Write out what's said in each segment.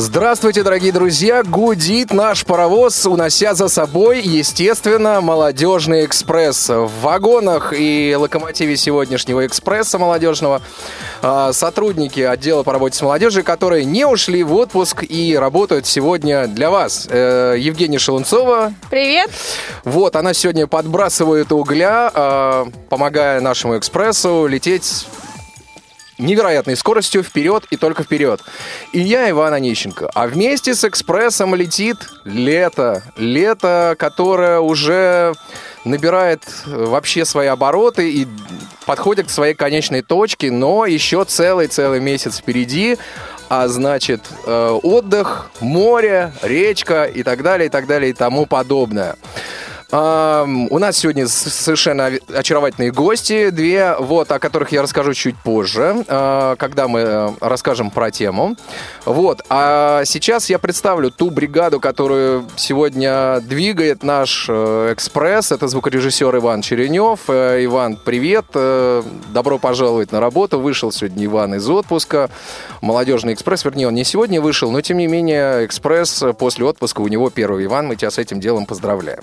Здравствуйте, дорогие друзья! Гудит наш паровоз, унося за собой, естественно, молодежный экспресс. В вагонах и локомотиве сегодняшнего экспресса молодежного а, сотрудники отдела по работе с молодежью, которые не ушли в отпуск и работают сегодня для вас. Э, Евгения Шелунцова. Привет. Вот, она сегодня подбрасывает угля, а, помогая нашему экспрессу лететь невероятной скоростью вперед и только вперед. И я, Иван Онищенко. А вместе с «Экспрессом» летит лето. Лето, которое уже набирает э, вообще свои обороты и подходит к своей конечной точке, но еще целый-целый месяц впереди, а значит э, отдых, море, речка и так далее, и так далее, и тому подобное. У нас сегодня совершенно очаровательные гости, две, вот, о которых я расскажу чуть позже, а, когда мы э, расскажем про тему. Вот, а сейчас я представлю ту бригаду, которую сегодня двигает наш э, экспресс. Это звукорежиссер Иван Черенев. Э, Иван, привет, добро пожаловать на работу. Вышел сегодня Иван из отпуска. Молодежный экспресс, вернее, он не сегодня вышел, но тем не менее экспресс после отпуска у него первый. Иван, мы тебя с этим делом поздравляем.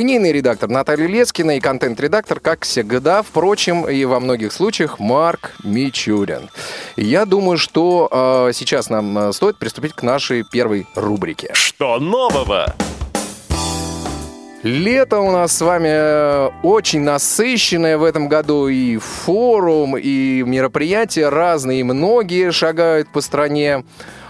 Линейный редактор Наталья Лескина и контент-редактор, как всегда, впрочем, и во многих случаях, Марк Мичурин. Я думаю, что э, сейчас нам э, стоит приступить к нашей первой рубрике. Что нового? Лето у нас с вами э, очень насыщенное в этом году. И форум, и мероприятия разные, и многие шагают по стране.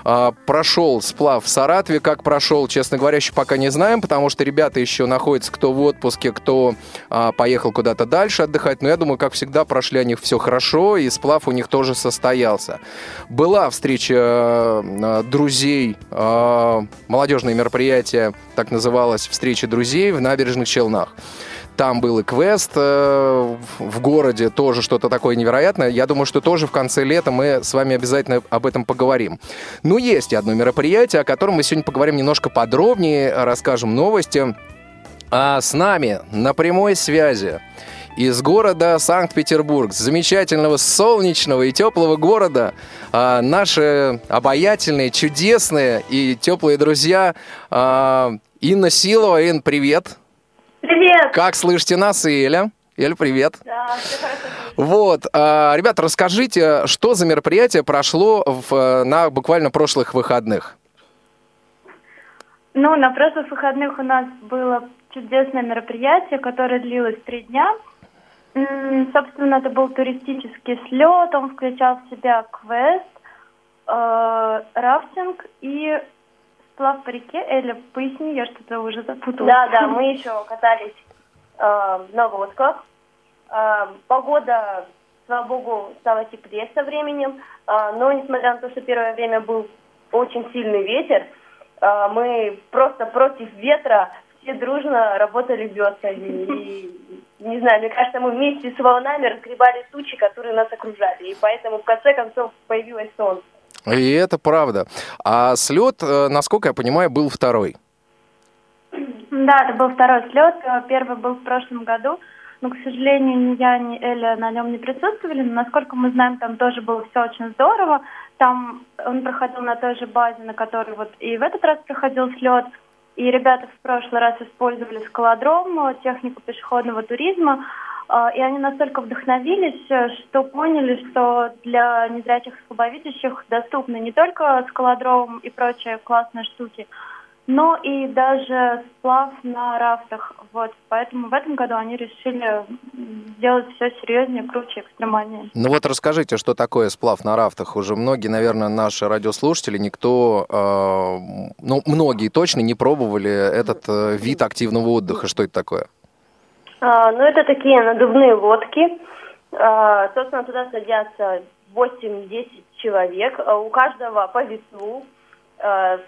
А, прошел сплав в Саратове. Как прошел, честно говоря, еще пока не знаем, потому что ребята еще находятся кто в отпуске, кто а, поехал куда-то дальше отдыхать. Но я думаю, как всегда, прошли они все хорошо, и сплав у них тоже состоялся. Была встреча а, друзей, а, молодежное мероприятие, так называлось, встреча друзей в набережных Челнах. Там был и квест э, в городе, тоже что-то такое невероятное. Я думаю, что тоже в конце лета мы с вами обязательно об этом поговорим. Ну, есть одно мероприятие, о котором мы сегодня поговорим немножко подробнее, расскажем новости. А с нами на прямой связи из города Санкт-Петербург, замечательного, солнечного и теплого города, а, наши обаятельные, чудесные и теплые друзья а, Инна Силова. Ин, привет! Привет! Как слышите нас Эля? Эля, привет. Да. Вот, а, ребята, расскажите, что за мероприятие прошло в, на буквально прошлых выходных? Ну, на прошлых выходных у нас было чудесное мероприятие, которое длилось три дня. Собственно, это был туристический слет, он включал в себя квест, э, рафтинг и сплав по реке. Эля, поясни, я что-то уже запуталась. Да, да, мы еще катались э, в Новосках. Э, погода, слава богу, стала теплее со временем, Э, но несмотря на то, что первое время был очень сильный ветер, э, мы просто против ветра все дружно работали веслами. И, не знаю, мне кажется, мы вместе с волнами разгребали тучи, которые нас окружали. И поэтому в конце концов появилось солнце. И это правда. А слет, э, насколько я понимаю, был второй. Да, это был второй слет. Э, Первый был в прошлом году. Но, к сожалению, ни я, ни Эля на нем не присутствовали. Но, насколько мы знаем, там тоже было все очень здорово. Там он проходил на той же базе, на которой вот и в этот раз проходил слет. И ребята в прошлый раз использовали скалодром, э, технику пешеходного туризма. Э, И они настолько вдохновились, э, что поняли, что для незрячих и слабовидящих доступны не только скалодром и прочие классные штуки, но и даже сплав на рафтах. Вот. Поэтому в этом году они решили сделать все серьезнее, круче, экстремальнее. Ну вот расскажите, что такое сплав на рафтах. Уже многие, наверное, наши радиослушатели, никто, э, ну, многие точно не пробовали этот э, вид активного отдыха. Что это такое? А, ну, это такие надувные лодки. А, собственно, туда садятся 8-10 человек. А У каждого по веслу. А,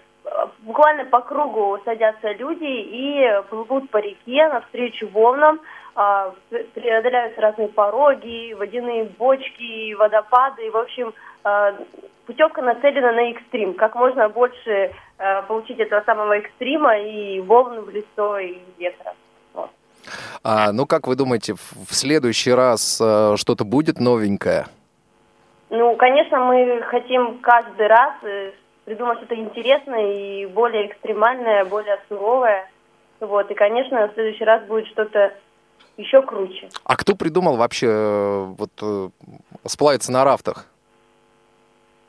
буквально по кругу садятся люди и плывут по реке навстречу волнам. Пре- преодоляются разные пороги, водяные бочки, водопады. В общем, путевка нацелена на экстрим. Как можно больше получить этого самого экстрима и волн в лицо, и ветра. А, ну, как вы думаете, в, следующий раз а, что-то будет новенькое? Ну, конечно, мы хотим каждый раз э, придумать что-то интересное и более экстремальное, более суровое. Вот, и, конечно, в следующий раз будет что-то еще круче. А кто придумал вообще э, вот сплавиться на рафтах?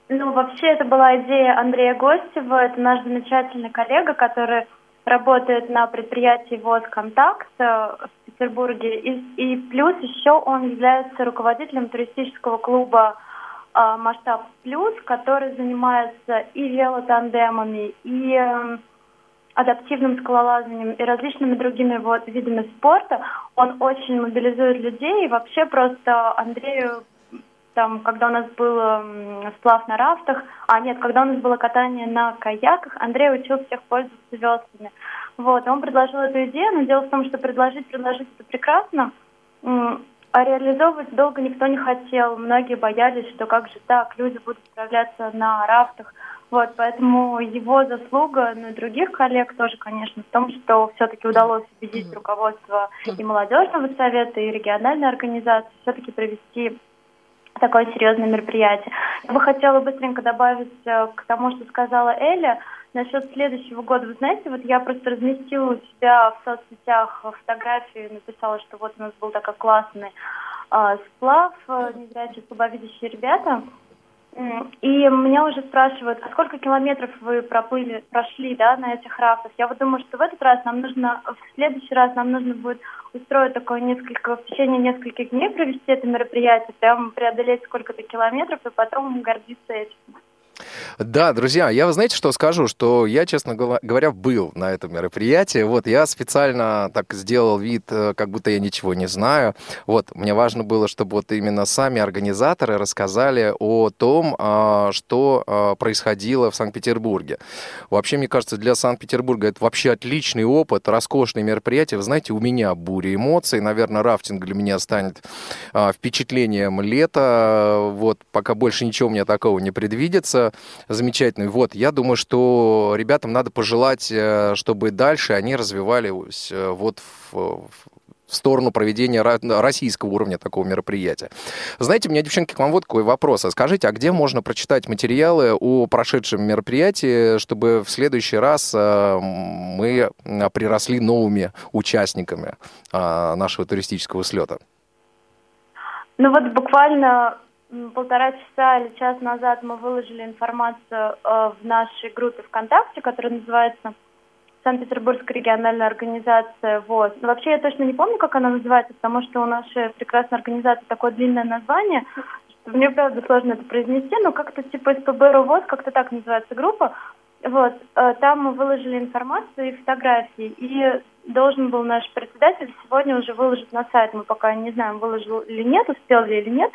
Ну, вообще, это была идея Андрея Гостева. Это наш замечательный коллега, который работает на предприятии ВОЗ «Контакт» э, в Петербурге. И, и плюс еще он является руководителем туристического клуба э, «Масштаб Плюс», который занимается и велотандемами, и э, адаптивным скалолазанием и различными другими вот видами спорта. Он очень мобилизует людей. И вообще просто Андрею там, когда у нас был э, сплав на рафтах, а нет, когда у нас было катание на каяках, Андрей учил всех пользоваться веслами. Вот, он предложил эту идею, но дело в том, что предложить, предложить это прекрасно, а реализовывать долго никто не хотел. Многие боялись, что как же так, люди будут справляться на рафтах. Вот, поэтому его заслуга, ну и других коллег тоже, конечно, в том, что все-таки удалось убедить руководство и молодежного совета, и региональной организации все-таки провести такое серьезное мероприятие. Я бы хотела быстренько добавить э, к тому, что сказала Эля, насчет следующего года. Вы знаете, вот я просто разместила у себя в соцсетях фотографию, написала, что вот у нас был такой классный э, сплав, э, незрячие слабовидящие ребята. И меня уже спрашивают, а сколько километров вы проплыли, прошли да, на этих рафтах? Я вот думаю, что в этот раз нам нужно, в следующий раз нам нужно будет устроить такое несколько, в течение нескольких дней провести это мероприятие, прямо преодолеть сколько-то километров и потом гордиться этим. Да, друзья, я, знаете, что скажу, что я, честно говоря, был на этом мероприятии. Вот, я специально так сделал вид, э, как будто я ничего не знаю. Вот, мне важно было, чтобы вот именно сами организаторы рассказали о том, а, что а, происходило в Санкт-Петербурге. Вообще, мне кажется, для Санкт-Петербурга это вообще отличный опыт, роскошное мероприятие. Вы знаете, у меня буря эмоций. Наверное, рафтинг для меня станет а, впечатлением лета. Вот, пока больше ничего у меня такого не предвидится замечательный. Вот, я думаю, что ребятам надо пожелать, э, чтобы дальше они развивались э, вот в, в сторону проведения российского уровня такого мероприятия. Знаете, у меня, девчонки, к вам вот какой вопрос. А скажите, а где можно прочитать материалы о прошедшем мероприятии, чтобы в следующий раз э, мы приросли новыми участниками нашего туристического слета? Ну вот буквально полтора часа или час назад мы выложили информацию э, в нашей группе ВКонтакте, которая называется Санкт-Петербургская региональная организация ВОЗ. Но вообще я точно не помню, как она называется, потому что у нашей прекрасной организации такое длинное название, что мне, правда, сложно это произнести, но как-то типа СПБ ВОЗ, как-то так называется группа. Вот, э, там мы выложили информацию и фотографии, и должен был наш председатель сегодня уже выложить на сайт. Мы пока не знаем, выложил или нет, успел ли или нет.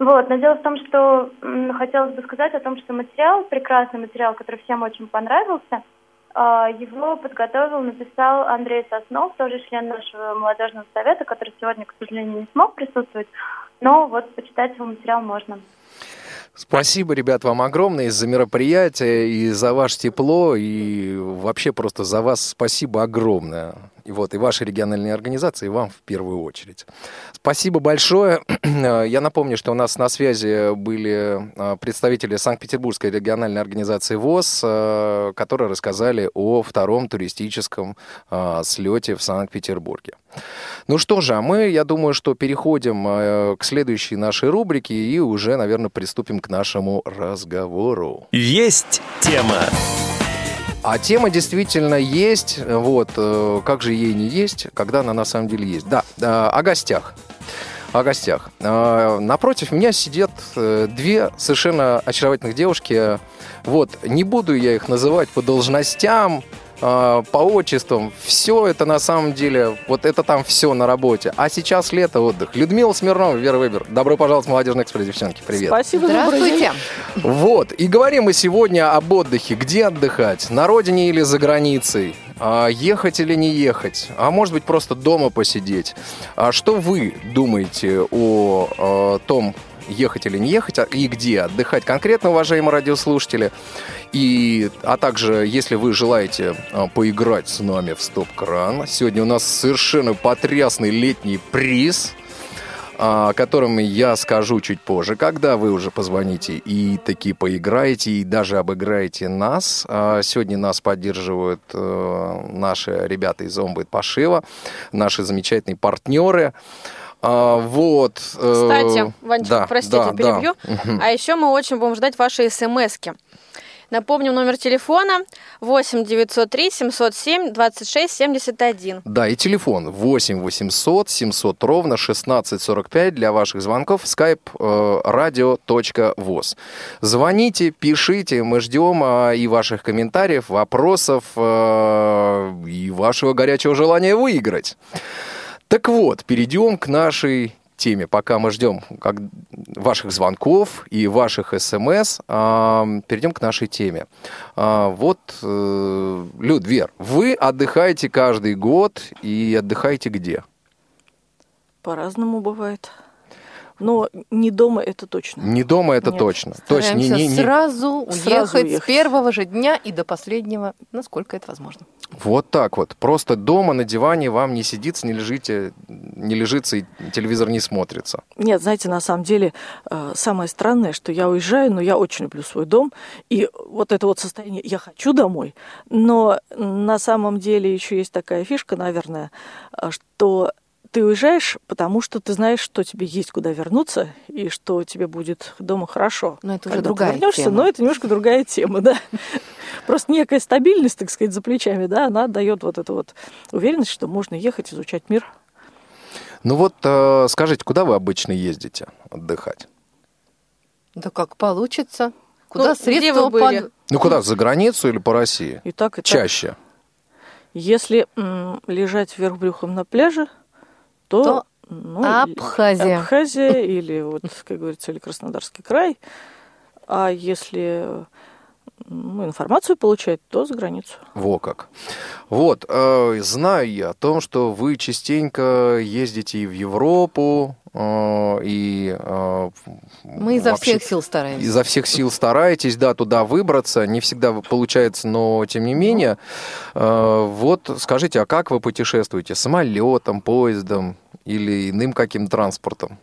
Вот, но дело в том, что м, хотелось бы сказать о том, что материал, прекрасный материал, который всем очень понравился, э, его подготовил, написал Андрей Соснов, тоже член нашего молодежного совета, который сегодня, к сожалению, не смог присутствовать, но вот почитать его материал можно. Спасибо, ребят, вам огромное за мероприятие и за ваше тепло, и вообще просто за вас спасибо огромное. И вот, и вашей региональной организации, и вам в первую очередь. Спасибо большое. Я напомню, что у нас на связи были а, представители Санкт-Петербургской региональной организации ВОЗ, а, которые рассказали о втором туристическом а, слете в Санкт-Петербурге. Ну что же, а мы, я думаю, что переходим к следующей нашей рубрике и уже, наверное, приступим к нашему разговору. Есть тема. А тема действительно есть. Вот, э, как же ей не есть, когда она на самом деле есть. Да, э, о гостях. О гостях. Э, напротив меня сидят две совершенно очаровательных девушки. Вот, не буду я их называть по должностям, по отчествам. Все это на самом деле, вот это там все на работе. А сейчас лето, отдых. Людмила Смирнова, Вера Выбер. Добро пожаловать в Молодежный экспресс, девчонки. Привет. Спасибо, Здравствуйте. Вот. И говорим мы сегодня об отдыхе. Где отдыхать? На родине или за границей? А ехать или не ехать? А может быть, просто дома посидеть? А что вы думаете о, о том, ехать или не ехать, а- и где отдыхать конкретно, уважаемые радиослушатели. И, а также, если вы желаете а, поиграть с нами в стоп-кран, сегодня у нас совершенно потрясный летний приз – о котором я скажу чуть позже, когда вы уже позвоните и таки поиграете, и даже обыграете нас. А, сегодня нас поддерживают э, наши ребята из Омбыт Пошива, наши замечательные партнеры. А, вот. э, Кстати, Ванечка, да, простите, да, перебью. да. А еще мы очень будем ждать ваши смски. Напомним номер телефона 8 903 707 26 71. Да, и телефон 8 800 700 ровно 1645 для ваших звонков skype э, radio.voz. Звоните, пишите, мы ждем а, и ваших комментариев, вопросов, э, и вашего горячего желания выиграть. Так вот, перейдем к нашей теме. Пока мы ждем как, ваших звонков и ваших смс, а, перейдем к нашей теме. А, вот, э, Люд, Вер, вы отдыхаете каждый год и отдыхаете где? По-разному бывает. Но не дома это точно. Не дома, это Нет, точно. То есть не, Стараемся не- не- сразу Сразу уехать уехать. с первого же дня и до последнего, насколько это возможно. Вот так вот. Просто дома на диване вам не сидится, не лежите, не лежится и телевизор не смотрится. Нет, знаете, на самом деле э, самое странное, что я уезжаю, но я очень люблю свой дом. И вот это вот состояние «я хочу домой», но на самом деле еще есть такая фишка, наверное, э, что ты уезжаешь, потому что ты знаешь, что тебе есть куда вернуться и что тебе будет дома хорошо. Но это уже Когда ты другая вернешься, тема. но это немножко другая тема, да. Просто некая стабильность, так сказать, за плечами, да, она дает вот эту вот уверенность, что можно ехать, изучать мир. Ну вот, э, скажите, куда вы обычно ездите отдыхать? Да как получится. Куда Ну, где средства вы были? под- Ну куда, за границу или по России? И так, и так. Чаще. Если м, лежать вверх брюхом на пляже, то, То ну, Абхазия. Абхазия или вот, как говорится, или Краснодарский край. А если ну, информацию получать, то за границу. Во как. Вот, э, знаю я о том, что вы частенько ездите и в Европу, и... э, Мы изо вообще всех сил стараемся. Изо всех сил стараетесь, да, туда выбраться. Не всегда получается, но тем не менее. Э, Вот скажите, а как вы путешествуете? Самолетом, поездом или иным каким транспортом?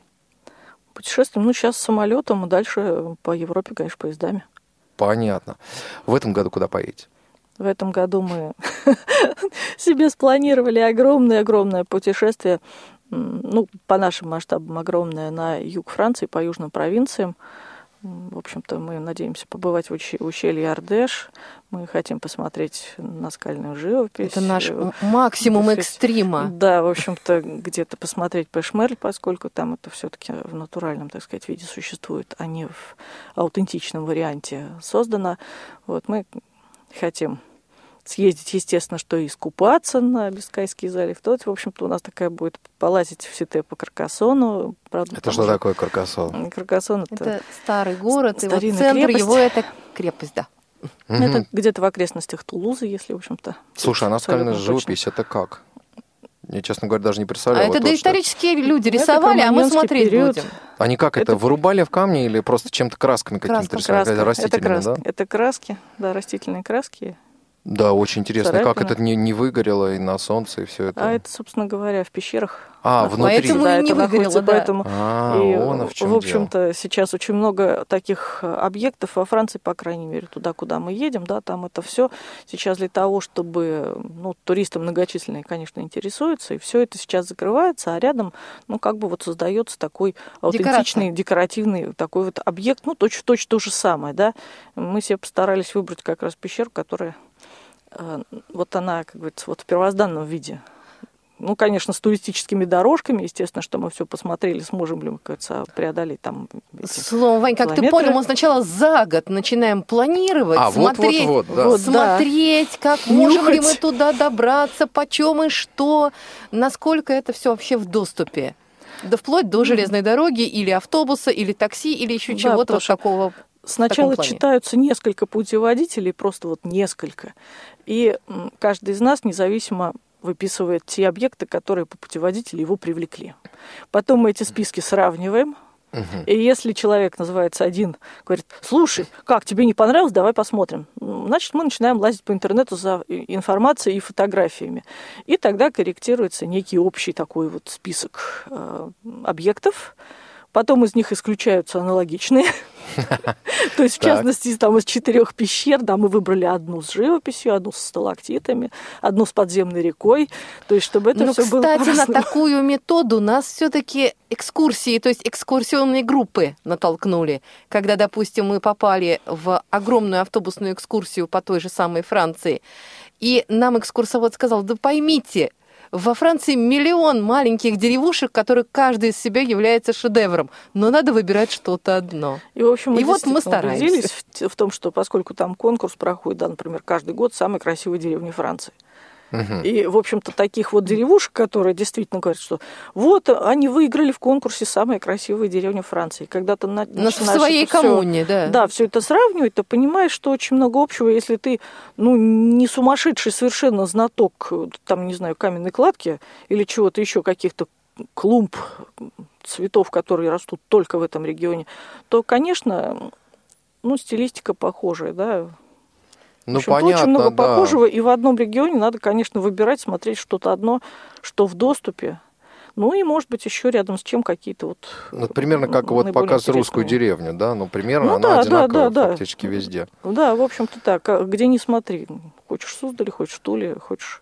Путешествуем, ну, сейчас самолетом, а дальше по Европе, конечно, поездами. Понятно. В этом году куда поедете? В этом году мы себе спланировали огромное-огромное путешествие, ну, по нашим масштабам огромное, на юг Франции, по южным провинциям. В общем-то, мы надеемся побывать в ущелье Ардеш. Мы хотим посмотреть наскальную живопись. Это наш э, максимум сказать, экстрима. Да, в общем-то, где-то посмотреть Пешмерль, поскольку там это все-таки в натуральном, так сказать, виде существует, а не в аутентичном варианте создано. Вот мы хотим съездить, естественно, что и искупаться на Бискайский залив. То, в общем-то, у нас такая будет полазить в Сите по Каркасону. Правда, Это что уже- такое Каркасон? Каркасон это, Это старый город, и вот центр крепость. его это крепость, да. это где-то в окрестностях Тулузы, если, в общем-то. Слушай, а наскальная абсолютно точно. живопись это как? Я, честно говоря, даже не А представляю. это вот вот что. доисторические люди Это рисовали, а мы смотреть период. будем. Они как это, Это- вырубали в камне или просто чем-то красками какими-то рисовали? Краска. Это краски. да? Это краски, да, растительные краски. Да, очень интересно, как Царапина. это не, не выгорело и на солнце, и все это. А это, собственно говоря, в пещерах. А, находится. внутри. Поэтому да, и не это выгорело, находится, да. Поэтому А, и, оно в чем в общем-то, сейчас очень много таких объектов во Франции, по крайней мере, туда, куда мы едем, да, там это все сейчас для того, чтобы, ну, туристы многочисленные, конечно, интересуются, и все это сейчас закрывается, а рядом, ну, как бы вот создается такой аутентичный, декоративный такой вот объект, ну, точно-точно то же самое, да. Мы себе постарались выбрать как раз пещеру, которая вот она, как говорится, вот в первозданном виде. Ну, конечно, с туристическими дорожками, естественно, что мы все посмотрели, сможем ли мы, говорится, преодолеть там Словом, Вань, как ты километры. понял, мы сначала за год начинаем планировать, А, смотреть, вот, вот, да. Вот, да. смотреть, как можем ли Нюхать. мы туда добраться, почем и что, насколько это все вообще в доступе. Да вплоть до железной дороги или автобуса, или такси, или еще Да, чего-то вот такого. Сначала читаются несколько путеводителей, просто вот несколько. И каждый из нас независимо выписывает те объекты, которые по путеводителю его привлекли. Потом мы эти списки сравниваем, И если человек называется один, говорит, слушай, как, тебе не понравилось, давай посмотрим. Значит, мы начинаем лазить по интернету за информацией и фотографиями. И тогда корректируется некий общий такой вот список э, объектов, Потом из них исключаются аналогичные. То есть, в частности, там из четырех пещер, да, мы выбрали одну с живописью, одну с сталактитами, одну с подземной рекой. То есть, чтобы это ну, все было кстати, на такую методу нас все-таки экскурсии, то есть экскурсионные группы натолкнули. Когда, допустим, мы попали в огромную автобусную экскурсию по той же самой Франции, и нам экскурсовод сказал, да поймите, во Франции миллион маленьких деревушек, которые каждый из себя является шедевром, но надо выбирать что-то одно. И, в общем, мы и вот мы стараемся. в, в том, что поскольку там конкурс проходит, да, например, каждый год самые красивые деревни Франции. И, в общем-то, таких вот деревушек, которые действительно говорят, что вот они выиграли в конкурсе самые красивые деревни Франции. Когда ты на, в своей коммуне, все, да. Да, все это сравнивать, ты понимаешь, что очень много общего, если ты, ну, не сумасшедший совершенно знаток, там, не знаю, каменной кладки или чего-то еще, каких-то клумб цветов, которые растут только в этом регионе, то, конечно, ну, стилистика похожая, да, ну, общем, понятно, очень много да. похожего, и в одном регионе надо, конечно, выбирать, смотреть что-то одно, что в доступе. Ну и, может быть, еще рядом с чем какие-то вот... Ну, примерно как вот показ русскую деревню, да? Ну, примерно ну, она да, одинакова да, да, фактически да. везде. Да, в общем-то так. А Где не смотри. Хочешь в Суздале, хочешь в Туле, хочешь...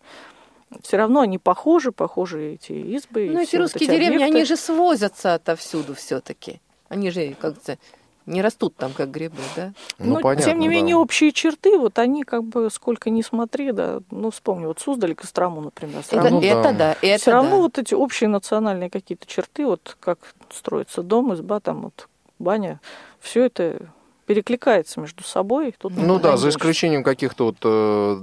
Все равно они похожи, похожи эти избы. Ну, и эти все вот русские деревни, объекты. они же свозятся отовсюду все-таки. Они же как-то не растут там, как грибы, да? Ну, Но, понятно, тем не да. менее, общие черты, вот они как бы сколько ни смотри, да, ну, вспомни, вот Суздаль, Кострому, например, всё Это, равно да. это да, это все равно да. вот эти общие национальные какие-то черты, вот как строится дом, изба, там вот баня, все это перекликается между собой. Тут Ну да, не за исключением каких-то вот э,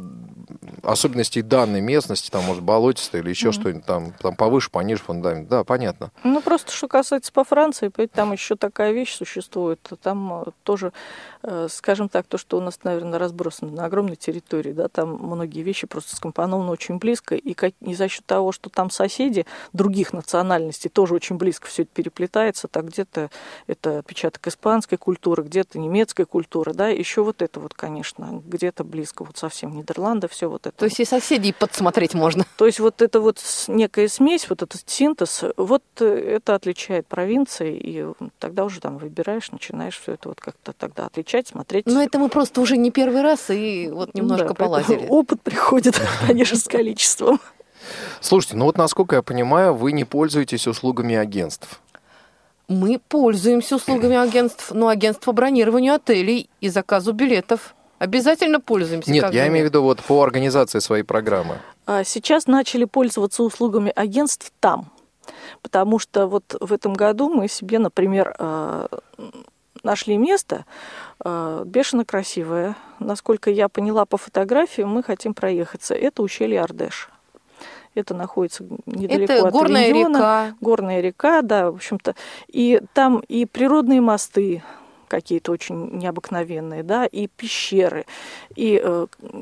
особенностей данной местности, там, может, болотистая или еще что-нибудь там, там повыше, пониже фундамент. Да, понятно. Ну, просто что касается по Франции, там еще такая вещь существует. Там э, тоже, э, скажем так, то, что у нас, наверное, разбросано на огромной территории, да, там многие вещи просто скомпонованы очень близко, и, как, и за счет того, что там соседи других национальностей тоже очень близко все это переплетается, так где-то это отпечаток испанской культуры, где-то немецкой культуры, да, еще вот это вот, конечно, где-то близко, вот совсем Нидерланды, все вот это. То есть и соседей подсмотреть можно. То есть вот это вот некая смесь, вот этот синтез, вот э, это отличает провинции, и тогда уже там выбираешь, начинаешь все это вот как-то тогда отличать, смотреть. Но это мы просто уже не первый раз и вот немножко да, полазили. Опыт приходит, конечно, с количеством. Слушайте, ну вот насколько я понимаю, вы не пользуетесь услугами агентств. Мы пользуемся услугами агентств, но агентств по бронированию отелей и заказу билетов. Обязательно пользуемся. Нет, как я имею в виду вот по организации своей программы. А сейчас начали пользоваться услугами агентств там. Потому что вот в этом году мы себе, например, э, нашли место э, бешено красивое. Насколько я поняла по фотографии, мы хотим проехаться. Это ущелье Ардеш. Это находится недалеко Это от горная Авиньона. река. Горная река, да, в общем-то. И там и природные мосты какие-то очень необыкновенные, да, и пещеры. И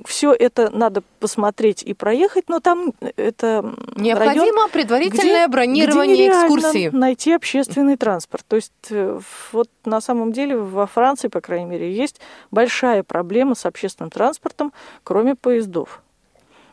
все это надо посмотреть и проехать, но там это Необходимо район, предварительное где- бронирование где экскурсии. найти общественный транспорт. То есть э, вот на самом деле во Франции, по крайней мере, есть большая проблема с общественным транспортом, кроме поездов.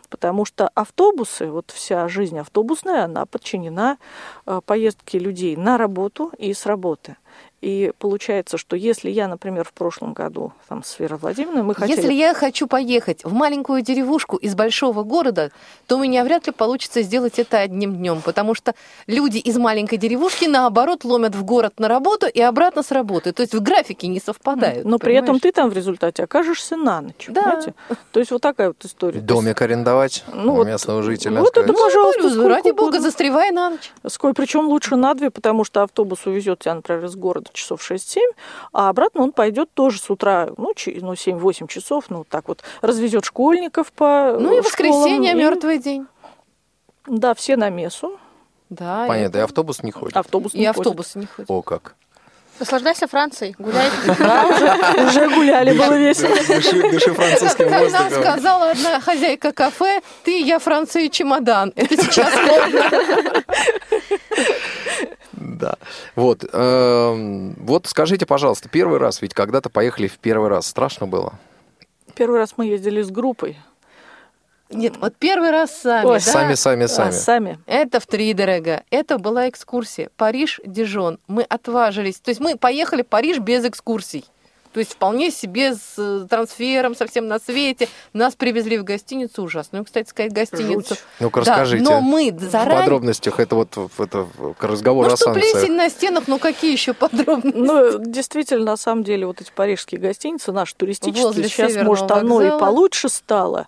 Потому что автобусы, вот вся жизнь автобусная, она подчинена э, поездке людей на работу и с работы. И получается, что если я, например, в прошлом году там, с Верой Владимировной, мы хотели... Если я хочу поехать в маленькую деревушку из большого города, то у меня вряд ли получится сделать это одним днем, потому что люди из маленькой деревушки, наоборот, ломят в город на работу и обратно с работы. То есть в графике не совпадают. Но при этом понимаешь? ты там в результате окажешься на ночь. Да. понимаете? То есть вот такая вот история. Домик арендовать Ну у вот- местного жителя. вот это сказать, пожалуйста, Говорю, сколько ради бога, угодно. застревай на ночь. Сколько, причем лучше на две, потому что автобус увезет тебя, например, из города часов 6-7, а обратно он пойдет тоже с утра, ну, ну 7-8 часов, ну, так вот, развезет школьников по Ну и э, воскресенье, и- мертвый день. Да, все на мессу, Да, Понятно, и это- автобус не ходит. автобус и не ходит. автобус не ходит. О, как. Наслаждайся Францией, гуляй. Уже, гуляли, было весело. Дыши, французским Как нам воздухом. сказала одна хозяйка кафе, ты, я, Франция, чемодан. Это сейчас модно. Да. Да. Вот. эм, Вот скажите, пожалуйста, первый раз, ведь когда-то поехали в первый раз. Страшно было? Первый раз мы ездили с группой. Нет, вот первый раз сами, Ой, да? Сами, сами, А, сами. сами. Это втридорога. Это была экскурсия. Париж, Дижон. Мы отважились. То есть мы поехали в Париж без экскурсий. То есть вполне себе с э, трансфером совсем на свете. Нас привезли в гостиницу ужасную, кстати сказать, гостиницу. Жуть. Ну-ка, Да, расскажите. но мы В заранее... подробностях это вот в- это в- к разговору Ну о что, санкциях. плесень на стенах, ну какие еще подробности? Ну, действительно, на самом деле, вот эти парижские гостиницы, наши туристические, Возле сейчас, может, оно и вокзала. получше стало,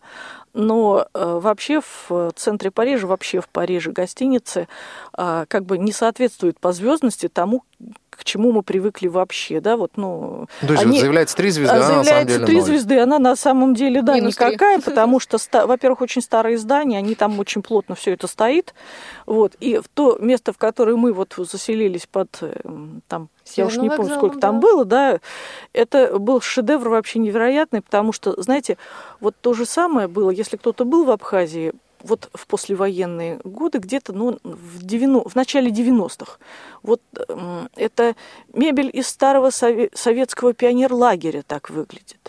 но э, вообще в центре Парижа, вообще в Париже гостиницы э, как бы не соответствуют по звездности тому, к чему мы привыкли вообще, да, вот, ну... То есть они- вот заявляется три звезды, а а на самом заявляется деле три ноль. звезды, она на самом деле, да, Минус никакая, потому что, во-первых, очень старые здания, они там очень плотно все это стоит, вот, и в то место, в которое мы вот заселились под, эм, там, я уж не помню, сколько там да. было, да, это был шедевр вообще невероятный, потому что, знаете, вот то же самое было, если кто-то был в Абхазии, вот в послевоенные годы, где-то ну, в, 90, в начале 90-х. Вот м, это мебель из старого сове- советского пионерлагеря так выглядит.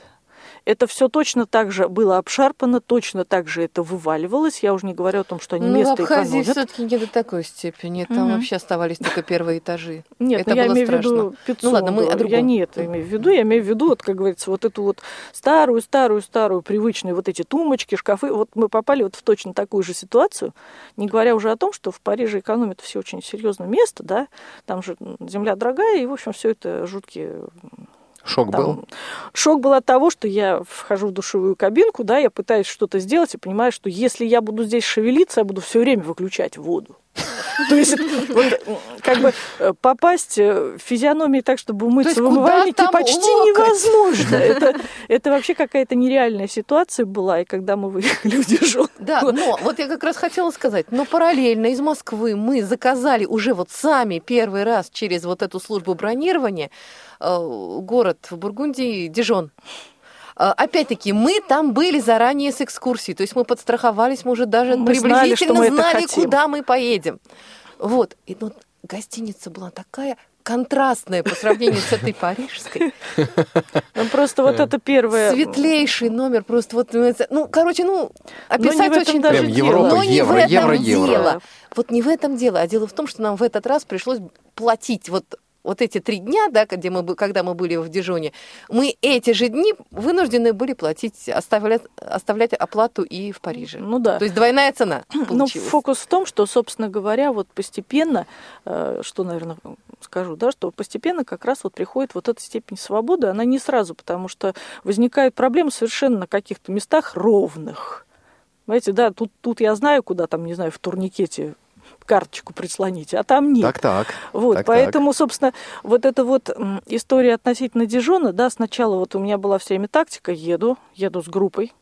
Это все точно так же было обшарпано, точно так же это вываливалось. Я уже не говорю о том, что они Ну, в место Абхазии все-таки не до такой степени. Там Мгм. вообще оставались только первые этажи. Нет, Это ну, я было имею в страшно. виду Пицунду. Ну ладно, мы о Я другом. не это имею в виду. Я имею в виду, вот, как говорится, вот эту вот старую, старую, старую, привычную вот эти тумбочки, шкафы. Вот мы попали вот в точно такую же ситуацию, не говоря уже о том, что в Париже экономят все очень серьезное место, да, там же земля дорогая, и, в общем, все это жуткие Шок там, был? Шок был от того, что я вхожу в душевую кабинку, да, я пытаюсь что-то сделать и понимаю, что если я буду здесь шевелиться, я буду все время выключать воду. То есть вот, как бы э, попасть э, физиономией так, чтобы умыться в умывальнике почти невозможно. Это, это вообще какая-то нереальная ситуация была, и когда мы выехали в Дижон. Да, но вот я как раз хотела сказать, но параллельно из Москвы мы заказали уже вот сами первый раз через вот эту службу бронирования э, город в Бургундии, Дижон. Э, Опять-таки, мы там были заранее с экскурсией, то есть мы подстраховались, мы уже даже Мы знали, что приблизительно мы это знали, хотим. куда мы поедем. Вот, и ну, гостиница была такая контрастная по сравнению с этой парижской. Ну, Просто вот это первое... Светлейший номер, просто вот, ну, короче, ну, описать очень даже дело. Но не в этом дело. Вот не в этом дело, а дело в том, что нам в этот раз пришлось платить вот вот эти три дня, да, где мы, когда мы были в Дижоне, мы эти же дни вынуждены были платить, оставлять, оставлять оплату и в Париже. Ну да. То есть двойная цена Ну, получилась. фокус в том, что, собственно говоря, вот постепенно, э, что, наверное, скажу, да, что постепенно как раз вот приходит вот эта степень свободы, она не сразу, потому что возникают проблемы совершенно на каких-то местах ровных. Знаете, да, тут, тут я знаю, куда там, не знаю, в турникете карточку прислонить, а там нет. Так-так. Вот, Так-так. поэтому, собственно, вот эта вот история относительно Дижона, да, сначала вот у меня была все время тактика, еду, еду с группой,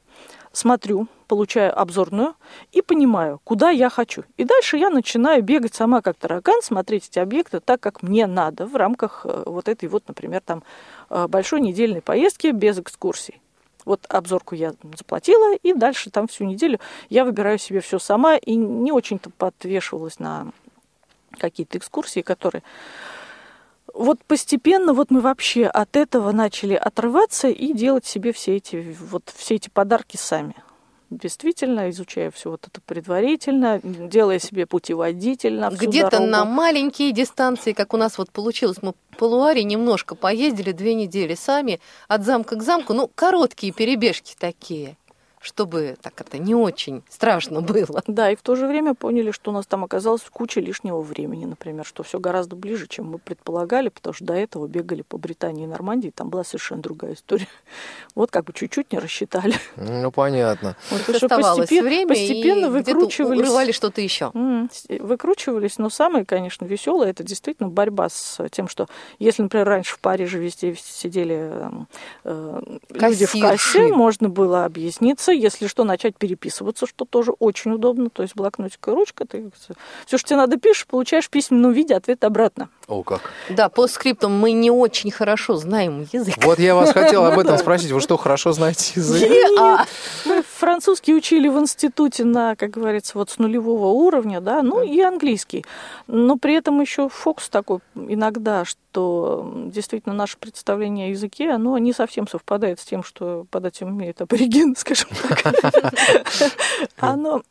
смотрю, получаю обзорную и понимаю, куда я хочу. И дальше я начинаю бегать сама как таракан, смотреть эти объекты так, как мне надо в рамках э, вот этой вот, например, там э, большой недельной поездки без экскурсий. Вот обзорку я заплатила, и дальше там всю неделю я выбираю себе все сама и не очень-то подвешивалась на какие-то экскурсии, которые... Вот постепенно вот мы вообще от этого начали отрываться и делать себе все эти, вот, все эти подарки сами. Действительно, изучая все вот это предварительно, делая себе путеводитель на Где-то на маленькие дистанции, как у нас вот получилось, мы по Луаре немножко поездили две недели сами от замка к замку, ну, короткие перебежки такие, чтобы так это не очень страшно было. Да, и в то же время поняли, что у нас там оказалось куча лишнего времени, например, что все гораздо ближе, чем мы предполагали, потому что до этого бегали по Британии и Нормандии, там была совершенно другая история. Вот как бы чуть-чуть не рассчитали. Ну, понятно. Вот, что Оставалось постепен- время, постепенно и выкручивались. урывали что-то еще. С- Выкручивались, но самое, конечно, веселое это действительно борьба с тем, что если, например, раньше в Париже везде сидели эм, э, люди в кассе, можно было объясниться, если что, начать переписываться, что тоже очень удобно. То есть блокнотик и ручка, ты все, что тебе надо, пишешь, получаешь в письменном виде ответ обратно. О, как. Да, по скриптам мы не очень хорошо знаем язык. Вот я вас хотел об этом спросить. Вы что, хорошо знаете язык? А, Мы французский учили в институте на, как говорится, вот с нулевого уровня, да, ну и английский. Но при этом еще фокус такой иногда, что действительно наше представление о языке, оно не совсем совпадает с тем, что подать умеет абориген, скажем так. Оно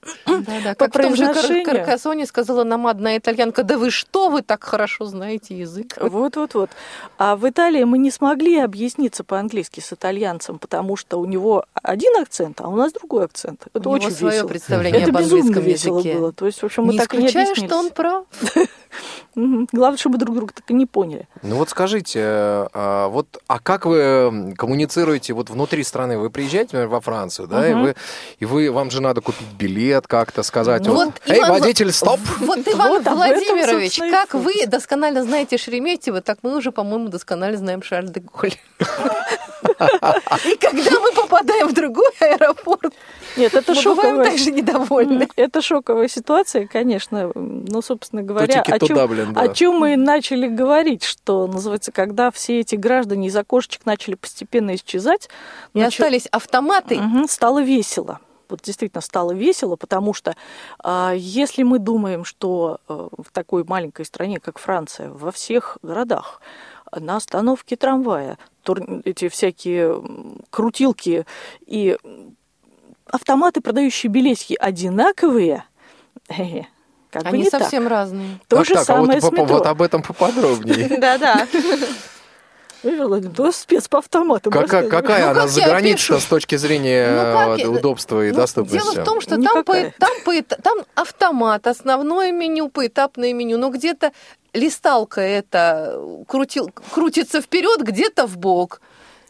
по произношению. Каркасоне сказала нам одна итальянка, да вы что, вы так хорошо знаете язык. Вот-вот-вот. А в Италии мы не смогли объясниться по-английски с итальянцем, потому что у него один акцент, а у нас другой акцент. Это очень свое весело. представление Это безумно весело было. То есть, в общем, мы не так и не что он прав. Главное, чтобы друг друга так и не поняли. Ну вот скажите, а, вот, а как вы коммуницируете вот внутри страны? Вы приезжаете, например, во Францию, да, и Мгм. вы, и вы, вам же надо купить билет как-то, сказать, Вот, вот, эй, Иван водитель, стоп! Вот, Иван Вот этом, Владимирович, и как вы досконально знаете Шереметьево, так мы уже, по-моему, досконально знаем Шарль де Голль. И когда мы попадаем в другой аэропорт, Нет, это мы бываем шоковая... также недовольны. Это шоковая ситуация, конечно. Ну, собственно говоря, тики, о чем, Даблин, да. о чем мы и начали говорить, что называется, когда все эти граждане из окошечек начали постепенно исчезать, И начи- остались автоматы. Мгм, стало весело. Вот действительно стало весело, потому что а, если мы думаем, что э, в такой маленькой стране, как Франция, во всех городах на остановке трамвая тур- эти всякие крутилки и автоматы, продающие билетики, одинаковые, э, как бы Они не совсем разные. так. То Так, же так, а самое вот, с метро. вот об этом поподробнее. Да-да. Да спец по автоматам. Какая, рассказывай. какая Ну, она как за я граница опишу? с точки зрения Ну, как э, удобства и Ну, доступности? Дело в том, что там, по, там, по- там автомат, основное меню, поэтапное меню, но где-то листалка это крутил, крутится вперед, где-то в бок.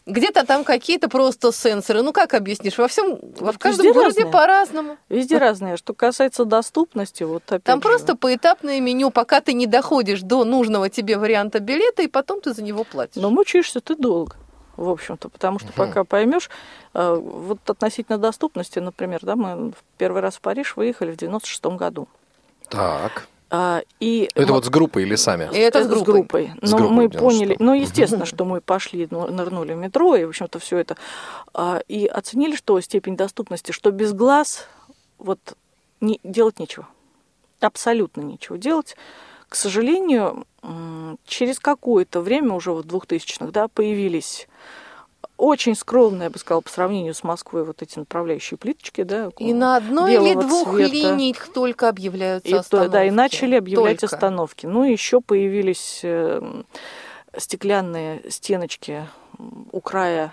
Где-то там какие-то просто сенсоры. Ну, как объяснишь? Во всем, во в каждом везде городе разное. по-разному. Везде разное. Что касается доступности, вот опять Там же, просто поэтапное меню, пока ты не доходишь до нужного тебе варианта билета, и потом ты за него платишь. Но мучаешься ты долго, в общем-то, потому что пока поймешь, э, вот относительно доступности, например, да, мы в первый раз в Париж выехали в 96 году. Так. А, И Это вот с группой или сами? И это с с группой. группой. С Но группой мы в 96-м. поняли, ну, естественно, что мы пошли, ну, нырнули в метро, и, в общем-то, все это, а, и оценили, что степень доступности, что без глаз вот не, делать нечего. Абсолютно нечего делать. К сожалению, через какое-то время, уже в 2000-х, да, появились очень скромные, я бы сказала, по сравнению с Москвой, вот эти направляющие плиточки, да, И на одной или двух цвета. линиях только объявляются И то- остановки. да, и начали объявлять Только. остановки. Ну, еще появились э, стеклянные стеночки у края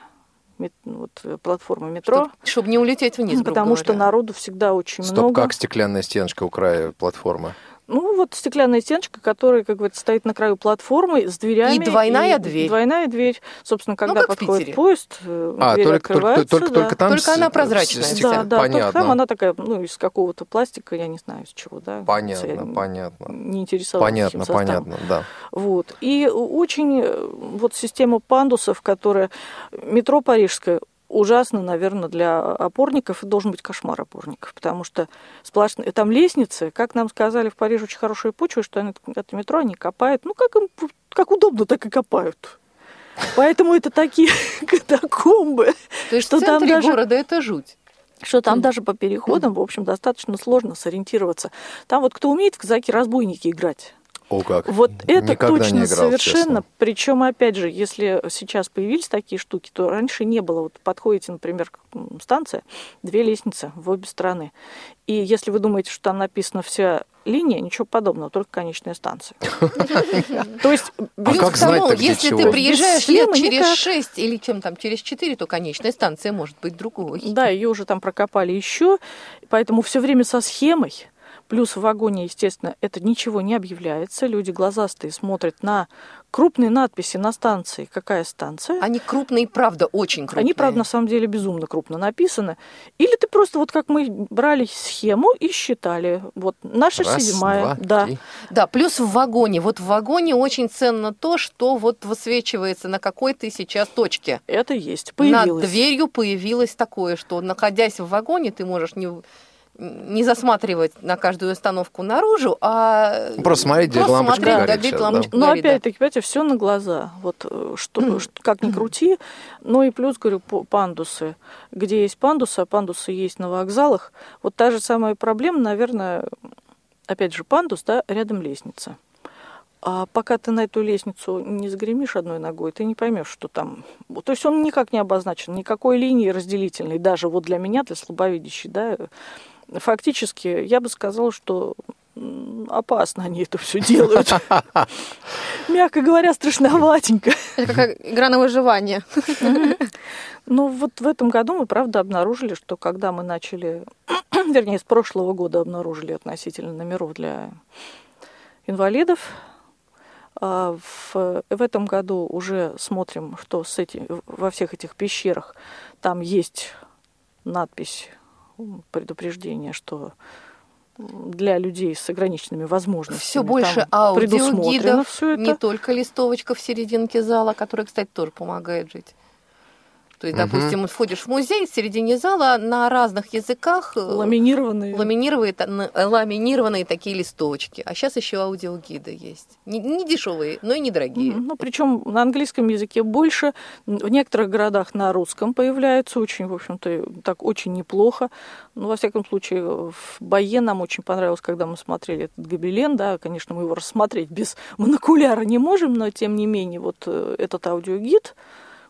мет- вот, э, платформы метро, Чтобы не улететь вниз, грубо потому что народу всегда очень Стоп, много. как стеклянная стеночка у края платформы? Ну, вот стеклянная стеночка, которая, как говорится, стоит на краю платформы с дверями. И двойная дверь. Двойная дверь. Собственно, когда как в подходит поезд, э, А, дверь только, только, открывается, только, да. только там... Только с- она прозрачная с-. Да, да, только Понятно. там она такая, ну, из какого-то пластика, я не знаю, из чего, да. Понятно, Я понятно. Не интересовалась Понятно, этим составом. понятно, да. Вот. И очень э, вот система пандусов, которая метро парижское, ужасно, наверное, для опорников, и должен быть кошмар опорников, потому что сплошные, там лестницы, как нам сказали, в Париже очень хорошая почва, что они, это метро они копают, ну, как им, как удобно, так и копают. Поэтому это такие катакомбы, То есть что в там даже- города это жуть. что там даже по переходам, в общем, достаточно сложно сориентироваться. Там вот кто умеет в казаки-разбойники играть, О, как. вот это Никогда точно играл, совершенно. честно. Причем, опять же, если сейчас появились такие штуки, то раньше не было. Вот подходите, например, к- м, станция, две лестницы в обе стороны. И если вы думаете, что там написана вся линия, ничего подобного, только конечная станция. То есть А Плюс к тому, если ты приезжаешь лет через никак. 6 или чем там, через 4, то конечная станция может быть другой. Да, ее уже там прокопали еще, поэтому все время со схемой. Плюс в вагоне, естественно, это ничего не объявляется. Люди глазастые смотрят на крупные надписи на станции. Какая станция? Они крупные, правда, очень крупные. Они, правда, на самом деле безумно крупно написаны. Или ты просто вот как мы брали схему и считали. Вот наша Раз, седьмая. два, да. три. Да, плюс в вагоне. Вот в вагоне очень ценно то, что вот высвечивается на какой ты сейчас точке. Это есть. Появилось. Над дверью появилось такое, что находясь в вагоне, ты можешь не, не засматривать на каждую остановку наружу, а Просто смотреть, где просто лампочка смотреть, горит да, где сейчас, лампочка Но горит, да. опять-таки, понимаете, все на глаза. Вот э, что, что- как ни крути. Ну и плюс, говорю, пандусы. Где есть пандусы, а пандусы есть на вокзалах. Вот та же самая проблема, наверное, опять же, пандус, да, рядом лестница. А пока ты на эту лестницу не загремишь одной ногой, ты не поймешь, что там. То есть он никак не обозначен, никакой линии разделительной, даже вот для меня, для слабовидящей, да, фактически я бы сказала, что опасно они это все делают. Мягко говоря, страшноватенько. Это как игра на выживание. Ну вот в этом году мы, правда, обнаружили, что когда мы начали, вернее, с прошлого года обнаружили относительно номеров для инвалидов, а в, в этом году уже смотрим, что с эти, во всех этих пещерах там есть надпись, предупреждение, что для людей с ограниченными возможностями. Все больше аудиогидов, всё это. не только листовочка в серединке зала, которая, кстати, тоже помогает жить. То есть, допустим, вот входишь в музей, в середине зала на разных языках э, Ламинированные. ламинированные, на- ламинированные такие листовочки. А сейчас еще аудиогиды есть. Не, не дешевые, но и недорогие. Мгм. Ну, причем на английском языке больше, в некоторых городах на русском появляется, очень, в общем-то, так очень неплохо. Ну, во всяком случае, в Бае нам очень понравилось, когда мы смотрели этот гобелен, да, конечно, мы его рассмотреть без монокуляра не можем, но, тем не менее, вот э, этот аудиогид,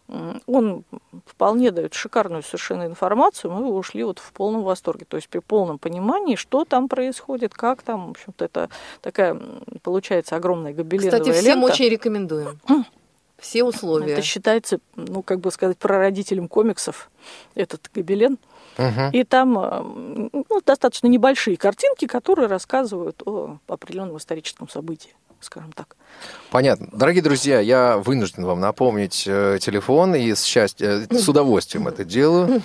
он вполне дает шикарную совершенно информацию, мы ушли вот в полном восторге, то есть при полном понимании, что там происходит, как там, в общем-то, это такая, получается, огромная гобеленовая Кстати, всем лента. очень рекомендуем. Все условия. Это считается, ну, как бы сказать, прародителем комиксов, этот гобелен. Мгм. И там э, ну, достаточно небольшие картинки, которые рассказывают о определенном историческом событии, скажем так. Понятно. Дорогие друзья, я вынужден вам напомнить э, телефон и с, счастьем, э, с удовольствием это делаю.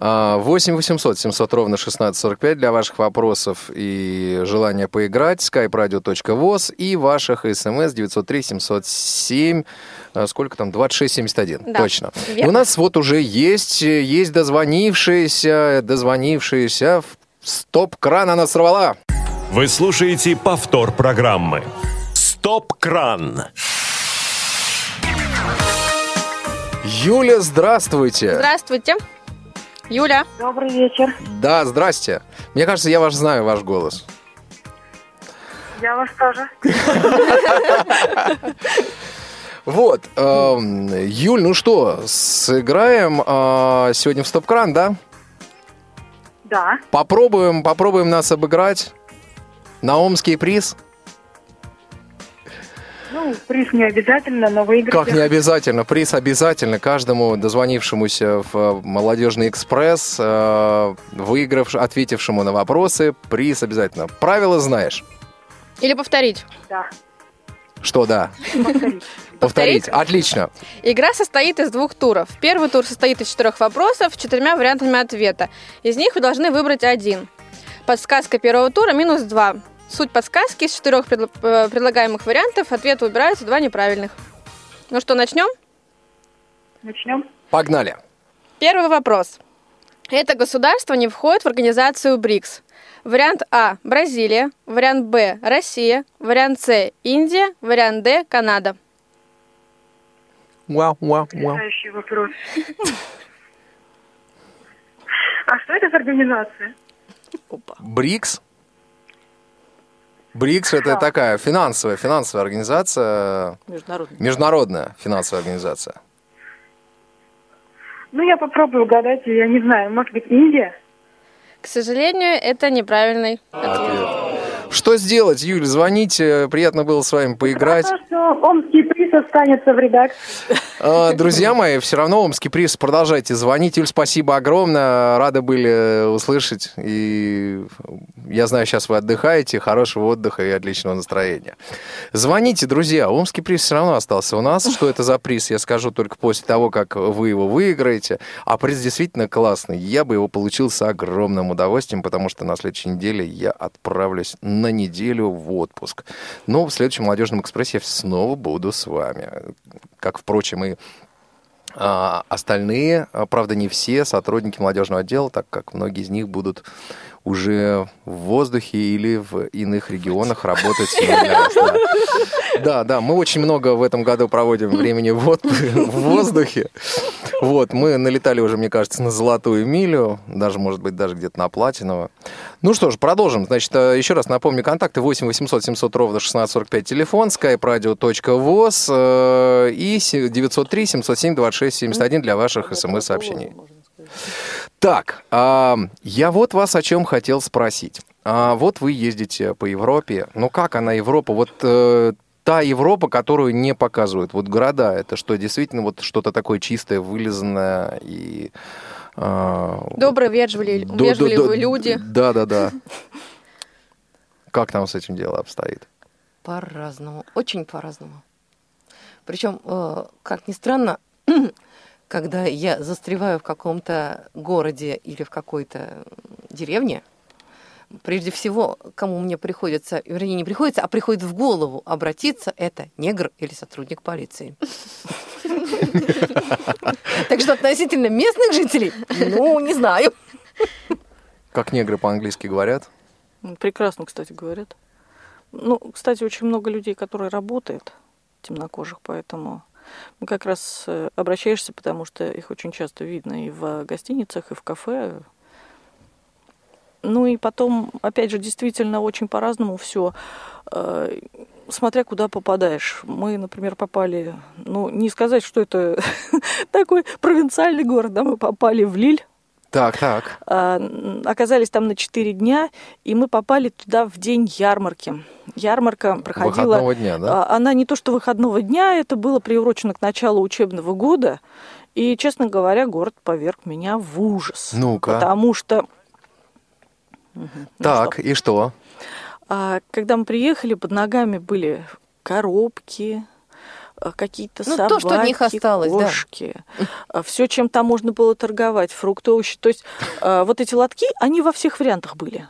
А, 8 800 700 ровно 1645 для ваших вопросов и желания поиграть. skype-radio.voz и ваших смс 903 707 э, сколько там? 2671. Да, Точно. Верно. у нас вот уже есть, есть дозвонившиеся, дозвонившиеся. в Стоп-кран она сорвала. Вы слушаете повтор программы. Стоп-кран. Юля, здравствуйте. Здравствуйте. Юля. Добрый вечер. Да, здрасте. Мне кажется, я ваш знаю, ваш голос. Я вас тоже. Вот, эм, Юль, ну что, сыграем э, сегодня в стоп-кран, да? Да. Попробуем, попробуем нас обыграть на омский приз. Ну, приз не обязательно, но выиграть. Как не обязательно, приз обязательно каждому дозвонившемуся в э, молодежный экспресс, э, выигравшему, ответившему на вопросы, приз обязательно. Правила знаешь. Или повторить. Да. Что да? Повторить. Повторить. Отлично. Игра состоит из двух туров. Первый тур состоит из четырех вопросов с четырьмя вариантами ответа. Из них вы должны выбрать один. Подсказка первого тура минус два. Суть подсказки из четырех предл- э, предлагаемых вариантов ответ выбираются два неправильных. Ну что, начнем? Начнем. Погнали. Первый вопрос. Это государство не входит в организацию БРИКС. Вариант А – Бразилия, вариант Б – Россия, вариант С – Индия, вариант Д – Канада. Вау, вау, вау. Следующий вопрос. А что это за организация? Опа. БРИКС. БРИКС это такая финансовая, финансовая организация, Международный. международная финансовая организация. Ну, я попробую угадать, я не знаю, может быть, Индия? К сожалению, это неправильный ответ. Что сделать, Юль? Звоните, приятно было с вами поиграть. Потому что омский приз останется в редакции. А, Друзья мои, все равно Омский приз, продолжайте звонить. Юль, спасибо огромное, рады были услышать. И я знаю, сейчас вы отдыхаете, хорошего отдыха и отличного настроения. Звоните, друзья, Омский приз все равно остался у нас. Что это за приз, я скажу только после того, как вы его выиграете. А приз действительно классный. Я бы его получил с огромным удовольствием, потому что на следующей неделе я отправлюсь на неделю в отпуск. Но в следующем молодежном экспрессе я снова буду с вами. Как, впрочем, и а, остальные, а, правда, не все сотрудники молодежного отдела, так как многие из них будут уже в воздухе или в иных регионах работать. Да, да, мы очень много в этом году проводим времени в, воздухе. Вот, мы налетали уже, мне кажется, на золотую милю, даже, может быть, даже где-то на платиново. Ну что ж, продолжим. Значит, э, еще раз напомню, контакты 8 800 700 ровно 1645 телефон, skype-radio.voz э, и се- 903 707 26 71 для ваших смс-сообщений. Так, а, я вот вас о чем хотел спросить. А, вот вы ездите по Европе. Ну как она Европа? Вот э, та Европа, которую не показывают. Вот города, это что, действительно вот что-то такое чистое, вылизанное и... а, Добрые, вежливые, до- вежливые до- люди. Да, да, да. Как там с этим дело обстоит? По-разному, очень по-разному. Причем, э, как ни странно, когда я застреваю в каком-то городе или в какой-то деревне, прежде всего, кому мне приходится, вернее, не приходится, а приходит в голову обратиться, это негр или сотрудник полиции. Так что относительно местных жителей, ну, не знаю. Как негры по-английски говорят? Прекрасно, кстати, говорят. Ну, кстати, очень много людей, которые работают, темнокожих, поэтому как раз э, обращаешься, потому что их очень часто видно и в гостиницах, и в кафе. Ну и потом, опять же, действительно очень по-разному все, смотря куда попадаешь. Мы, например, попали, ну, не сказать, что это такой провинциальный город, да, мы попали в Лиль, Так, так. а, оказались там на 4 дня, и мы попали туда в день ярмарки. Ярмарка проходила... Выходного дня, да? а, Она не то что выходного дня, это было приурочено к началу учебного года. И, честно говоря, город поверг меня в ужас. Ну-ка. Потому что... Ну Так, что? и что? А, когда мы приехали, под ногами были коробки, а, какие-то Ну, собаки, то, что от них осталось, да. кошки. Все, чем там можно было торговать, фрукты, овощи. То есть а, вот эти лотки, они во всех вариантах были.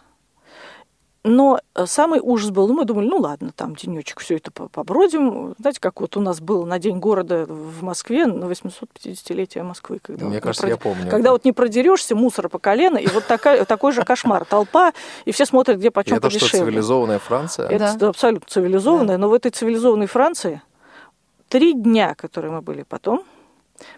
Но э, самый ужас был, ну, мы думали, ну ладно, там денечек все это по- побродим. Знаете, как вот у нас было на День города в Москве, на 850-летие Москвы. Когда Мне вот не кажется, я прод- помню. Когда вот не продерешься, мусора по колено, и вот такая, такой же кошмар. Толпа, и все смотрят, где почем Это что, цивилизованная Франция? Это Да. абсолютно цивилизованное, но в этой цивилизованной Франции три дня, которые мы были потом,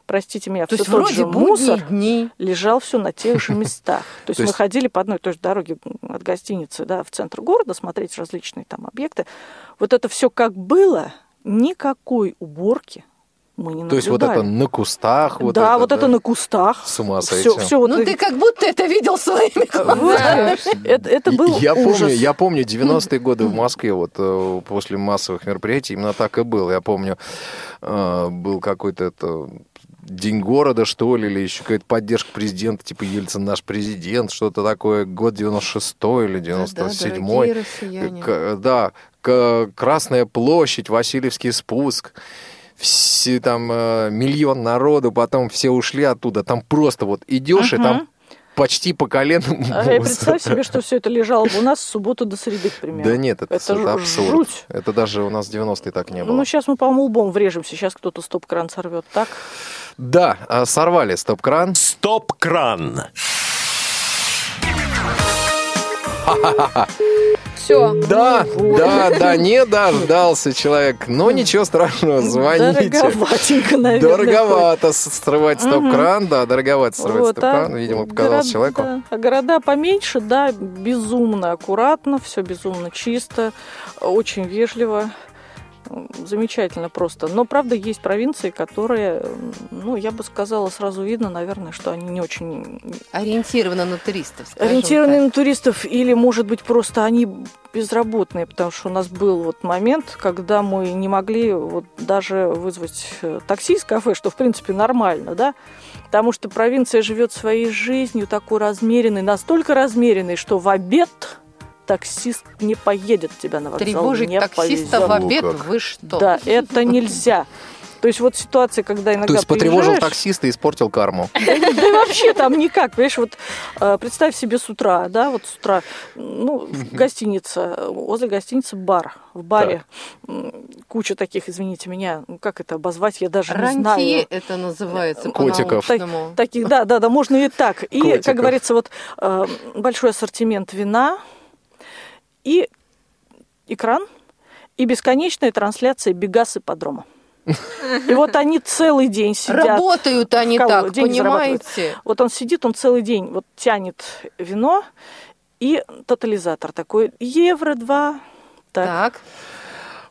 простите меня, То все есть тот вроде же мусор дни. лежал все на тех же местах. То есть мы ходили по одной и той же дороге от гостиницы да, в центр города смотреть различные там объекты. Вот это все как было, никакой уборки мы не наблюдали. То есть вот это на кустах? Вот да, это, вот это да? на кустах. С ума Все, сойти. все вот Ну, ты как будто это видел своими Вот, это, это был я ужас. помню, я помню 90-е годы в Москве, вот э, после массовых мероприятий, именно так и было. Я помню, э, был какой-то это День города, что ли, или еще какая-то поддержка президента, типа Ельцин наш президент, что-то такое, год 96-й или 97-й. дорогие россияне. К- да, к- Красная площадь, Васильевский спуск. Все, там э, миллион народу, потом все ушли оттуда. Там просто вот идешь, и там почти по колено А мусор. представь себе, что все это лежало бы у нас с субботы до среды, к примеру. Да нет, это, Это это абсурд. жуть. Это даже у нас в 90-е так не было. Ну, сейчас мы, по-моему, лбом врежемся. Сейчас кто-то стоп-кран сорвет. Так? Да, а, сорвали стоп-кран. Стоп-кран. Все. Да, да, да, не дождался человек. Но ничего страшного, звоните. Дороговатенько, наверное. Дороговато срывать стоп-кран, да, дороговато срывать Вот, а стоп-кран. Видимо, показалось город- человеку. да. А города поменьше, да, безумно аккуратно, все безумно чисто, очень вежливо. Замечательно просто. Но, правда, есть провинции, которые, ну, я бы сказала, сразу видно, наверное, что они не очень Ориентировано на туристов, ориентированы так. на туристов, или, может быть, просто они безработные, потому что у нас был вот момент, когда мы не могли вот даже вызвать э, такси из кафе, что, в принципе, нормально, да, потому что провинция живет своей жизнью такой размеренной, настолько размеренной, что в обед таксист не поедет тебя на вокзал, Тревожить не таксиста повезет. в обед, Ну вы что? Да, это нельзя. То есть вот ситуация, когда иногда То есть потревожил таксиста и испортил карму. Да и вообще там никак, понимаешь, вот э, представь себе с утра, да, вот с утра, ну, в гостинице, возле гостиницы бар, в баре куча таких, извините меня, ну, как это обозвать, я даже не Рантье знаю. это называется Котиков. по-научному. Таких, да, да, да, можно и так. И, Котиков. как говорится, вот э, большой ассортимент вина и экран, и бесконечная трансляция бега с ипподрома. И вот они целый день сидят. Работают они Кого? так, понимаете? Вот он сидит, он целый день вот тянет вино и тотализатор такой евро два. Так. Так.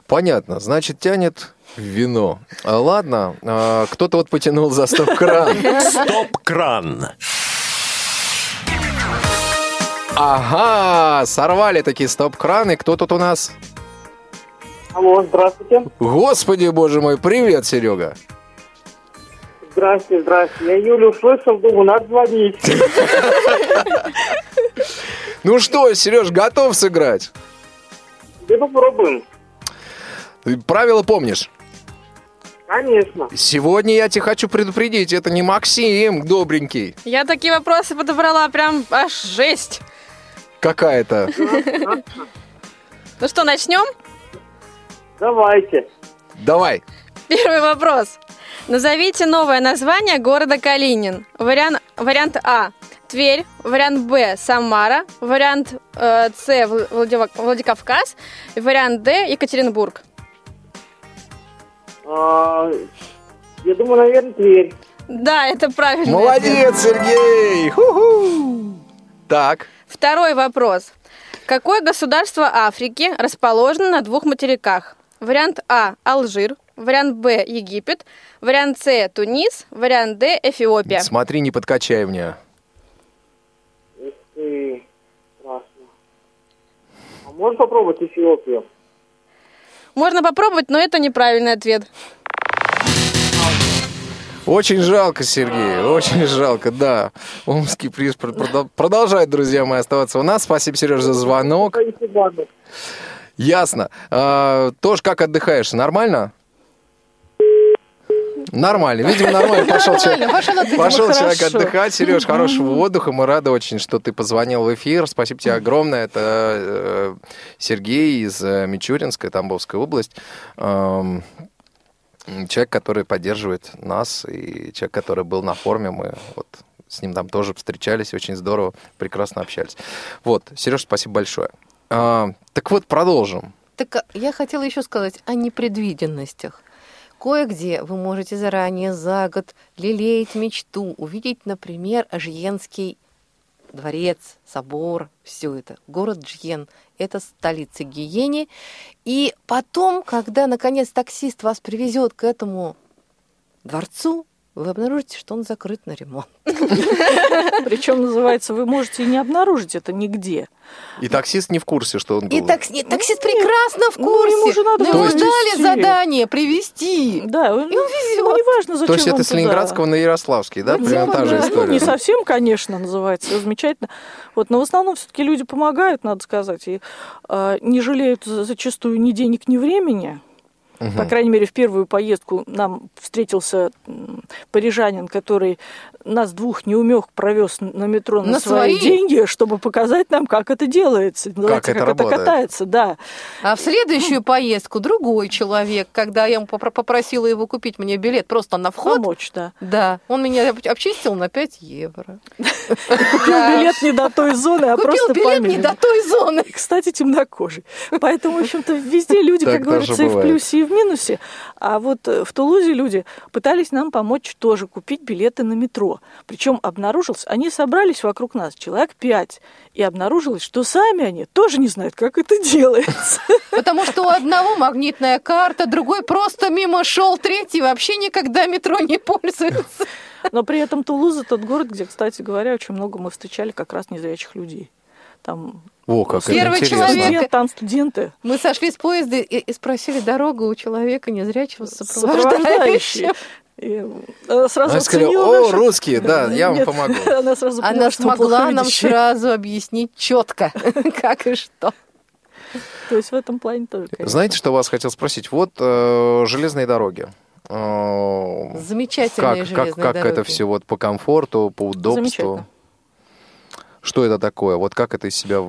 Понятно, значит, тянет вино. А, Ладно, а, кто-то вот потянул за стоп-кран. Стоп-кран. Ага, сорвали такие стоп-краны. Кто тут у нас? Алло, здравствуйте. Господи, боже мой, привет, Серега. Здрасте, здрасте. Я Юлю услышал, думаю, надо звонить. Ну что, Сереж, готов сыграть? Да попробуем. Ты правила помнишь? Конечно. Сегодня я тебе хочу предупредить, это не Максим, добренький. Я такие вопросы подобрала прям аж жесть. Какая-то. Ну что, начнем? Давайте. Давай. Первый вопрос. Назовите новое название города Калинин. Вариант, вариант А. Тверь. Вариант Б. Самара. Вариант э, С. Владикавказ. И вариант Д. Екатеринбург. А, я думаю, наверное, Тверь. Да, это правильно. Молодец, Сергей! Ху-ху. Так, Второй вопрос. Какое государство Африки расположено на двух материках? Вариант А – Алжир, вариант Б – Египет, вариант С – Тунис, вариант Д – Эфиопия. смотри, не подкачай мне. Ух ты, страшно. А можно попробовать Эфиопию? Можно попробовать, но это неправильный ответ. Очень жалко, Сергей, очень жалко, да. Омский приз прод- продол- продолжает, друзья мои, оставаться у нас. Спасибо, Сереж, за звонок. Ясно. А, тоже как отдыхаешь? Нормально? Нормально. Видимо, нормально. Пошел человек, Пошел пошел человек отдыхать. Сереж, хорошего отдыха. Мы рады очень, что ты позвонил в эфир. Спасибо тебе огромное. Это э, Сергей из э, Мичуринска, Тамбовская область. Человек, который поддерживает нас, и человек, который был на форуме, мы вот с ним там тоже встречались, очень здорово, прекрасно общались. Вот, Сереж, спасибо большое. А, так вот, продолжим. Так а, я хотела еще сказать о непредвиденностях. Кое-где вы можете заранее за год лелеять мечту, увидеть, например, Жьенский дворец, собор, все это. Город Джьен – это столица Гиени. И потом, когда, наконец, таксист вас привезет к этому дворцу, вы обнаружите, что он закрыт на ремонт. Причем называется, вы можете и не обнаружить это нигде. И таксист не в курсе, что он был. И такс- нет, таксист прекрасно в Ну, курсе. ему же надо было ему дали везти. задание привезти. Да, он, И он везет. ему не важно, зачем То есть это с туда. Ленинградского на Ярославский, да? Ну, Примерно та же да. Ну, история. не совсем, конечно, называется. Всё замечательно. Вот, но в основном все-таки люди помогают, надо сказать, и э, не жалеют за- зачастую ни денег, ни времени. Мгм. По крайней мере, в первую поездку нам встретился парижанин, который нас двух неумех провез на метро на, На свои свои? деньги, чтобы показать нам, как это делается, называется, это как это работает. катается, да. А в следующую поездку другой человек, когда я ему попро- попросила его купить мне билет просто на вход, Помочь, да. да, он меня об- обчистил на 5 евро. Купил билет не до той зоны, а Купил просто билет не до той зоны. Кстати, темнокожий. Поэтому, в общем-то, везде люди, как говорится, и в плюсе, и в минусе. А вот э, в Тулузе люди пытались нам помочь тоже купить билеты на метро. Причем обнаружилось, они собрались вокруг нас, человек пять, и обнаружилось, что сами они тоже не знают, как это делается. Потому что у одного магнитная карта, другой просто мимо шел, третий вообще никогда метро не пользуется. Но при этом Тулуза тот город, где, кстати говоря, очень много мы встречали как раз незрячих людей. Там О, как это Первый интересно. человек. студент- там студенты. Мы сошли с поезда и, и спросили дорогу у человека незрячего сопровождающего. И э, сразу Она сказала, о, наши- русские, да, я вам Нет, помогу. Она сразу поняла, Она смогла нам сразу объяснить четко, как и что. То есть в этом плане тоже, конечно. Знаете, что вас хотел спросить? Вот э, железные дороги. Э, Замечательные Как, как, железные как дороги. это все вот по комфорту, по удобству? Замечательно. Что это такое? Вот как это из себя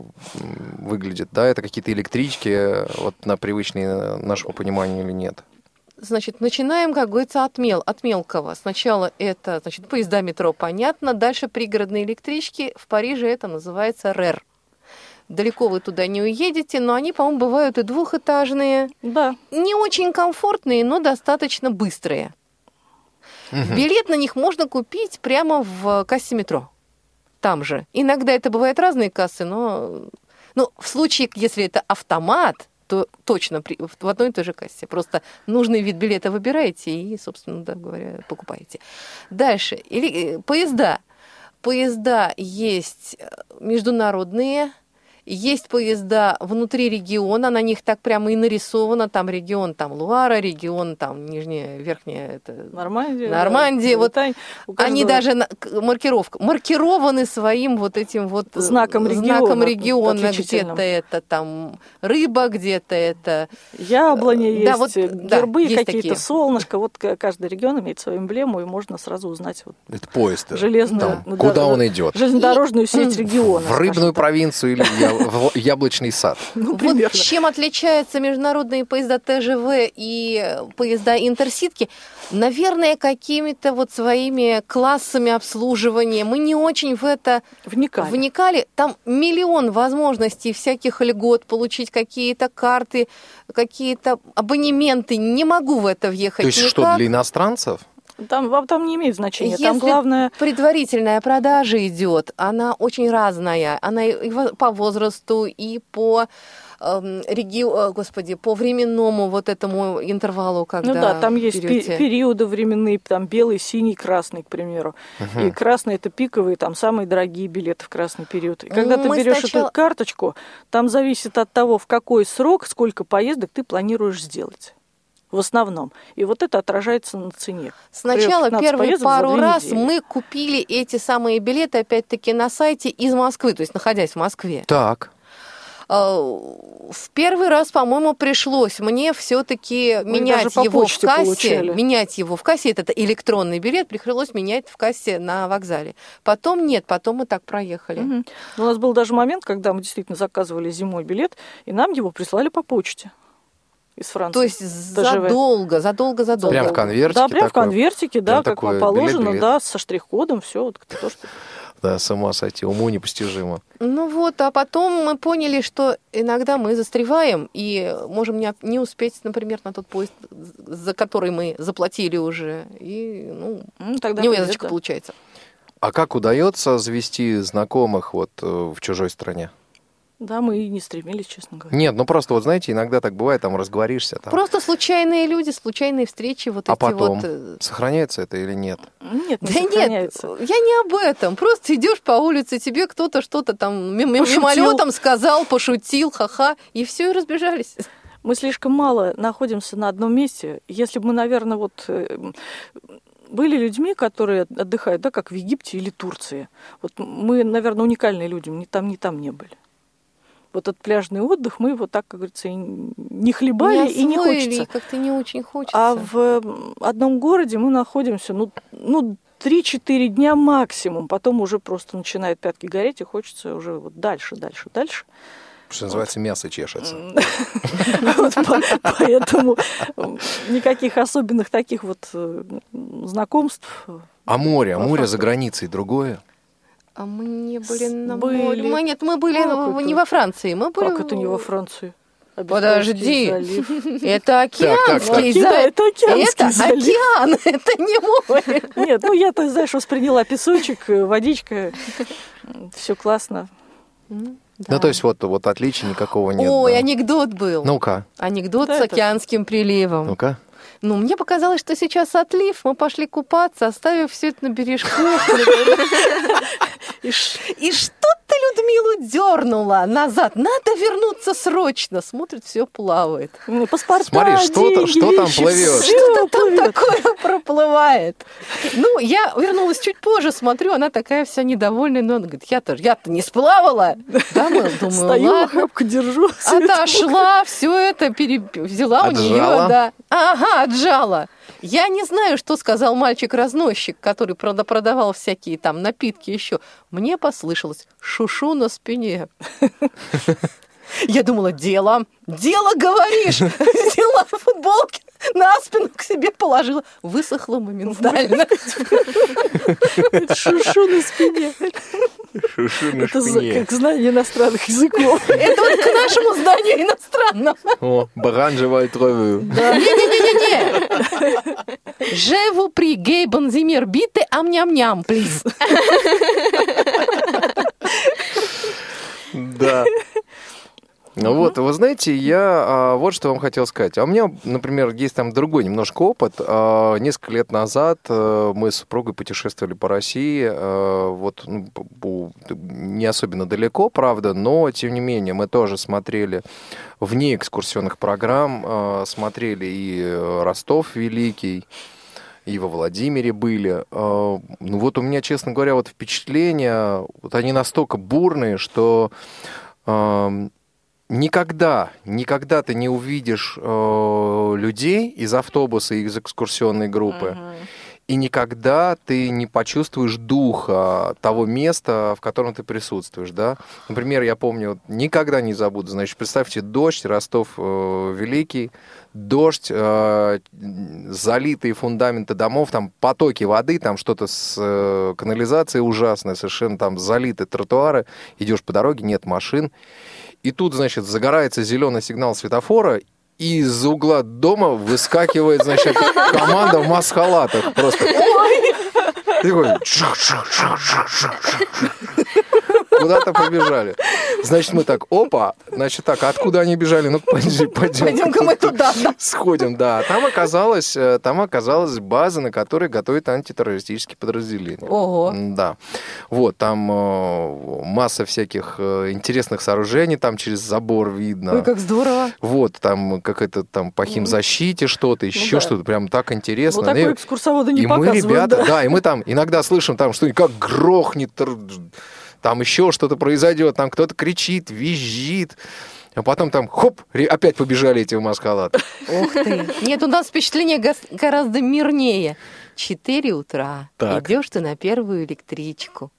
выглядит? Да, это какие-то электрички, э, вот на привычные э, нашему пониманию или нет? Значит, начинаем, как говорится, от, мел, от мелкого. Сначала это, значит, поезда метро, понятно. Дальше пригородные электрички. В Париже это называется РЭР. Далеко вы туда не уедете, но они, по-моему, бывают и двухэтажные. Да, Не очень комфортные, но достаточно быстрые. Билет на них можно купить прямо в кассе метро. Там же. Иногда это бывают разные кассы, но ну, в случае, если это автомат, то точно при- в одной и той же кассе. Просто нужный вид билета выбираете и, собственно, да, говоря, покупаете. Дальше. Или, э, поезда. Поезда есть э, международные, есть поезда внутри региона, на них так прямо и нарисовано, там регион, там Луара, регион, там нижняя, верхняя, это Нормандия. Нормандия, да, вот. У они каждого- даже на- маркировка маркированы своим вот этим вот э, Знаком региона, знаком региона. Где-то это там рыба, где-то это Яблони Да, есть, вот, э, да, гербы есть какие-то, такие. солнышко. Вот каждый регион имеет свою эмблему, и можно сразу узнать вот Это поезд. э, железную, там, ну, куда да, он идет? железнодорожную сеть региона. В рыбную скажем так. провинцию или в яблочный сад? Ну, Вот чем отличаются международные поезда ТЖВ и э, поезда интерситки? Наверное, какими-то вот своими классами обслуживания. Мы не очень в это Вникали. вникали. Там миллион возможностей всяких льгот, получить какие-то карты, какие-то абонементы. Не могу в это въехать То есть никак. что, для иностранцев? Там, вам там не имеет значения. Там Если главное... предварительная продажа идет, она очень разная. Она и по возрасту, и по эм, регио- э, господи, по временному вот этому интервалу, когда Ну да, там есть берете. периоды временные, там белый, синий, красный, к примеру. И красный это пиковые, там самые дорогие билеты в красный период. И когда ты Мы берешь сначала- эту карточку, там зависит от того, в какой срок, сколько поездок ты планируешь сделать. В основном. И вот это отражается на цене. Сначала Например, 15 первые пару раз недели. мы купили эти самые билеты, опять-таки, на сайте из Москвы, то есть находясь в Москве. Так. А, В первый раз, по-моему, пришлось мне все-таки менять даже по его в кассе. получали. Менять его в кассе, этот электронный билет, пришлось менять в кассе на вокзале. Потом нет, потом мы так проехали. Мгм. У нас был даже момент, когда мы действительно заказывали зимой билет, и нам его прислали по почте из Франции. То есть задолго, задолго, задолго. Прям в конвертике Да, прям в такой? конвертике, да, как такой вам положено, билет-билет? да, со штрих-кодом, все, вот то, что Да, с ума сойти, уму непостижимо. Ну вот, а потом мы поняли, что иногда мы застреваем и можем не, не успеть, например, на тот поезд, за который мы заплатили уже. И, ну, ну, тогда невязочка придёт, получается. А как удается завести знакомых вот э, в чужой стране? Да. мы и не стремились, честно говоря. Нет, ну просто вот знаете, иногда так бывает, там разговоришься, там. Просто случайные люди, случайные встречи, вот а эти потом вот... э, сохраняется это или нет? Нет, не Да нет, сохраняется. я не об этом. Просто идешь по улице, тебе кто-то что-то там Пошутил. мимолетом сказал, пошутил, ха-ха, и все, и разбежались. Мы слишком мало находимся на одном месте. Если бы мы, наверное, вот э, были людьми, которые отдыхают, да, как в Египте или Турции. Вот мы, наверное, уникальные люди, ни там, ни там не были. Вот этот пляжный отдых мы вот так, как говорится, не хлебали и не хочется. как-то не очень хочется. А в м, одном городе мы находимся, ну, ну 3-4 дня максимум. Потом уже просто начинает пятки гореть, и хочется уже вот дальше, дальше, дальше. Что называется, мясо чешется. Вот по- Поэтому никаких особенных таких вот э, знакомств. А море, а море за границей другое? А мы не были на были. море. Мы, нет, мы были Как в- это? не во Франции, мы были... Как в- это не во Франции? Подожди. Это океанский. Да, залив. это океанский Это залив. океан, это не море. Нет, ну я-то, знаешь, восприняла песочек, э, водичка. Все классно. Ну, то есть вот, вот отличия никакого нет. Ой, да. анекдот был. Ну-ка, Анекдот Да, с это- океанским приливом. ну-ка. Ну, мне показалось, что сейчас отлив, мы пошли купаться, оставив все это на бережку. И ш- И что-то Людмилу дернула назад. Надо вернуться срочно. Смотрит, все плавает. Ну, Паспорта, Смотри, что там- что там деньги, плывет? Что-то там плывет. такое проплывает. Ну, я вернулась чуть позже, смотрю, она такая вся недовольная. Но она говорит, я-то, я-то не сплавала. Да, мы, думаю, Стою, ладно. охапку держу. Отошла, все это пере- взяла у нее, Отжала? да. Ага, отжала. Я не знаю, что сказал мальчик-разносчик, который прода- продавал всякие там напитки еще. Мне послышалось шушу на спине. Я думала, дело, дело говоришь. Взяла футболки, на спину к себе положила. Высохла моментально. Шушу на спине. Шушу на Это шпине. как знание иностранных языков. Это вот к нашему зданию иностранному. О, баранжевая траву. Не-не-не-не-не. Vous prie, gay bonzimir, bitte ам-ням-ням, please. Да. Ну вот, вы знаете, я а, вот что вам хотел сказать. А у меня, например, есть там другой немножко опыт. А, несколько лет назад а, мы с супругой путешествовали по России, а, вот ну, по- не особенно далеко, правда, но тем не менее мы тоже смотрели вне экскурсионных программ, а, смотрели и Ростов Великий, и во Владимире были. Ну вот у меня, честно говоря, вот впечатления, вот они настолько бурные, что ам, никогда, никогда ты не увидишь э, людей из автобуса, из экскурсионной группы, и никогда ты не почувствуешь духа того места, в котором ты присутствуешь, да. Например, я помню, никогда не забуду, значит, представьте, дождь, Ростов э, Великий, дождь, э, залитые фундаменты домов, там потоки воды, там что-то с э, канализацией ужасное, совершенно там залиты тротуары, идешь по дороге, нет машин, и тут, значит, загорается зеленый сигнал светофора, и из угла дома выскакивает, значит, команда в маск-халатах просто. И такой. Куда-то побежали. Значит, мы так, опа, значит, так, а откуда они бежали? Ну, пойдем, пойдем. Пойдем-ка мы туда, да. Сходим, да. Там оказалась, э, там оказалась база, на которой готовят антитеррористические подразделения. Ого. Да. Вот, там э, масса всяких э, интересных сооружений, там через забор видно. Ой, как здорово. Вот, там какая-то там по химзащите что-то, еще да. что-то, прям так Ну, интересно. такой И- экскурсоводы не и мы, ребята, да. да, и мы там иногда слышим там что-нибудь, как грохнет, там еще что-то произойдет, там кто-то кричит, визжит. А потом там, хоп, опять побежали эти в маскалат. Ух ты. Нет, у нас впечатление гораздо мирнее. Четыре утра. Идешь ты на первую электричку.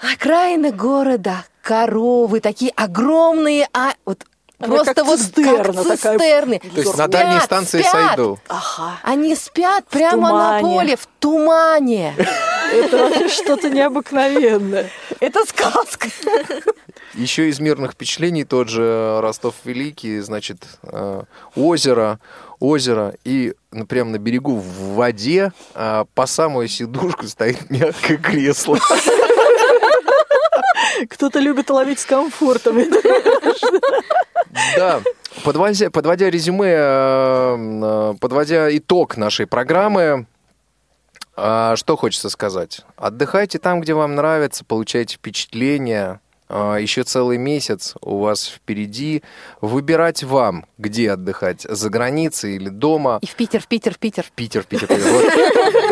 Окраины города, коровы, такие огромные, а вот просто как вот цистерна как такая. цистерны. То есть на дальней станции спят. сойду. Ага. Они спят прямо на поле, в тумане. Это вообще что-то необыкновенное. Это сказка. Еще из мирных впечатлений тот же Ростов Великий, значит, э, озеро, озеро, и ну, прямо на берегу в воде а, по самую сидушку стоит мягкое кресло. Кто-то любит ловить с комфортом. Да, подводя, подводя резюме, э, э, подводя итог нашей программы, э, что хочется сказать? Отдыхайте там, где вам нравится, получайте впечатления. Еще целый месяц у вас впереди. Выбирать вам, где отдыхать, за границей или дома. И в Питер, в Питер, в Питер. Питер, Питер, Питер.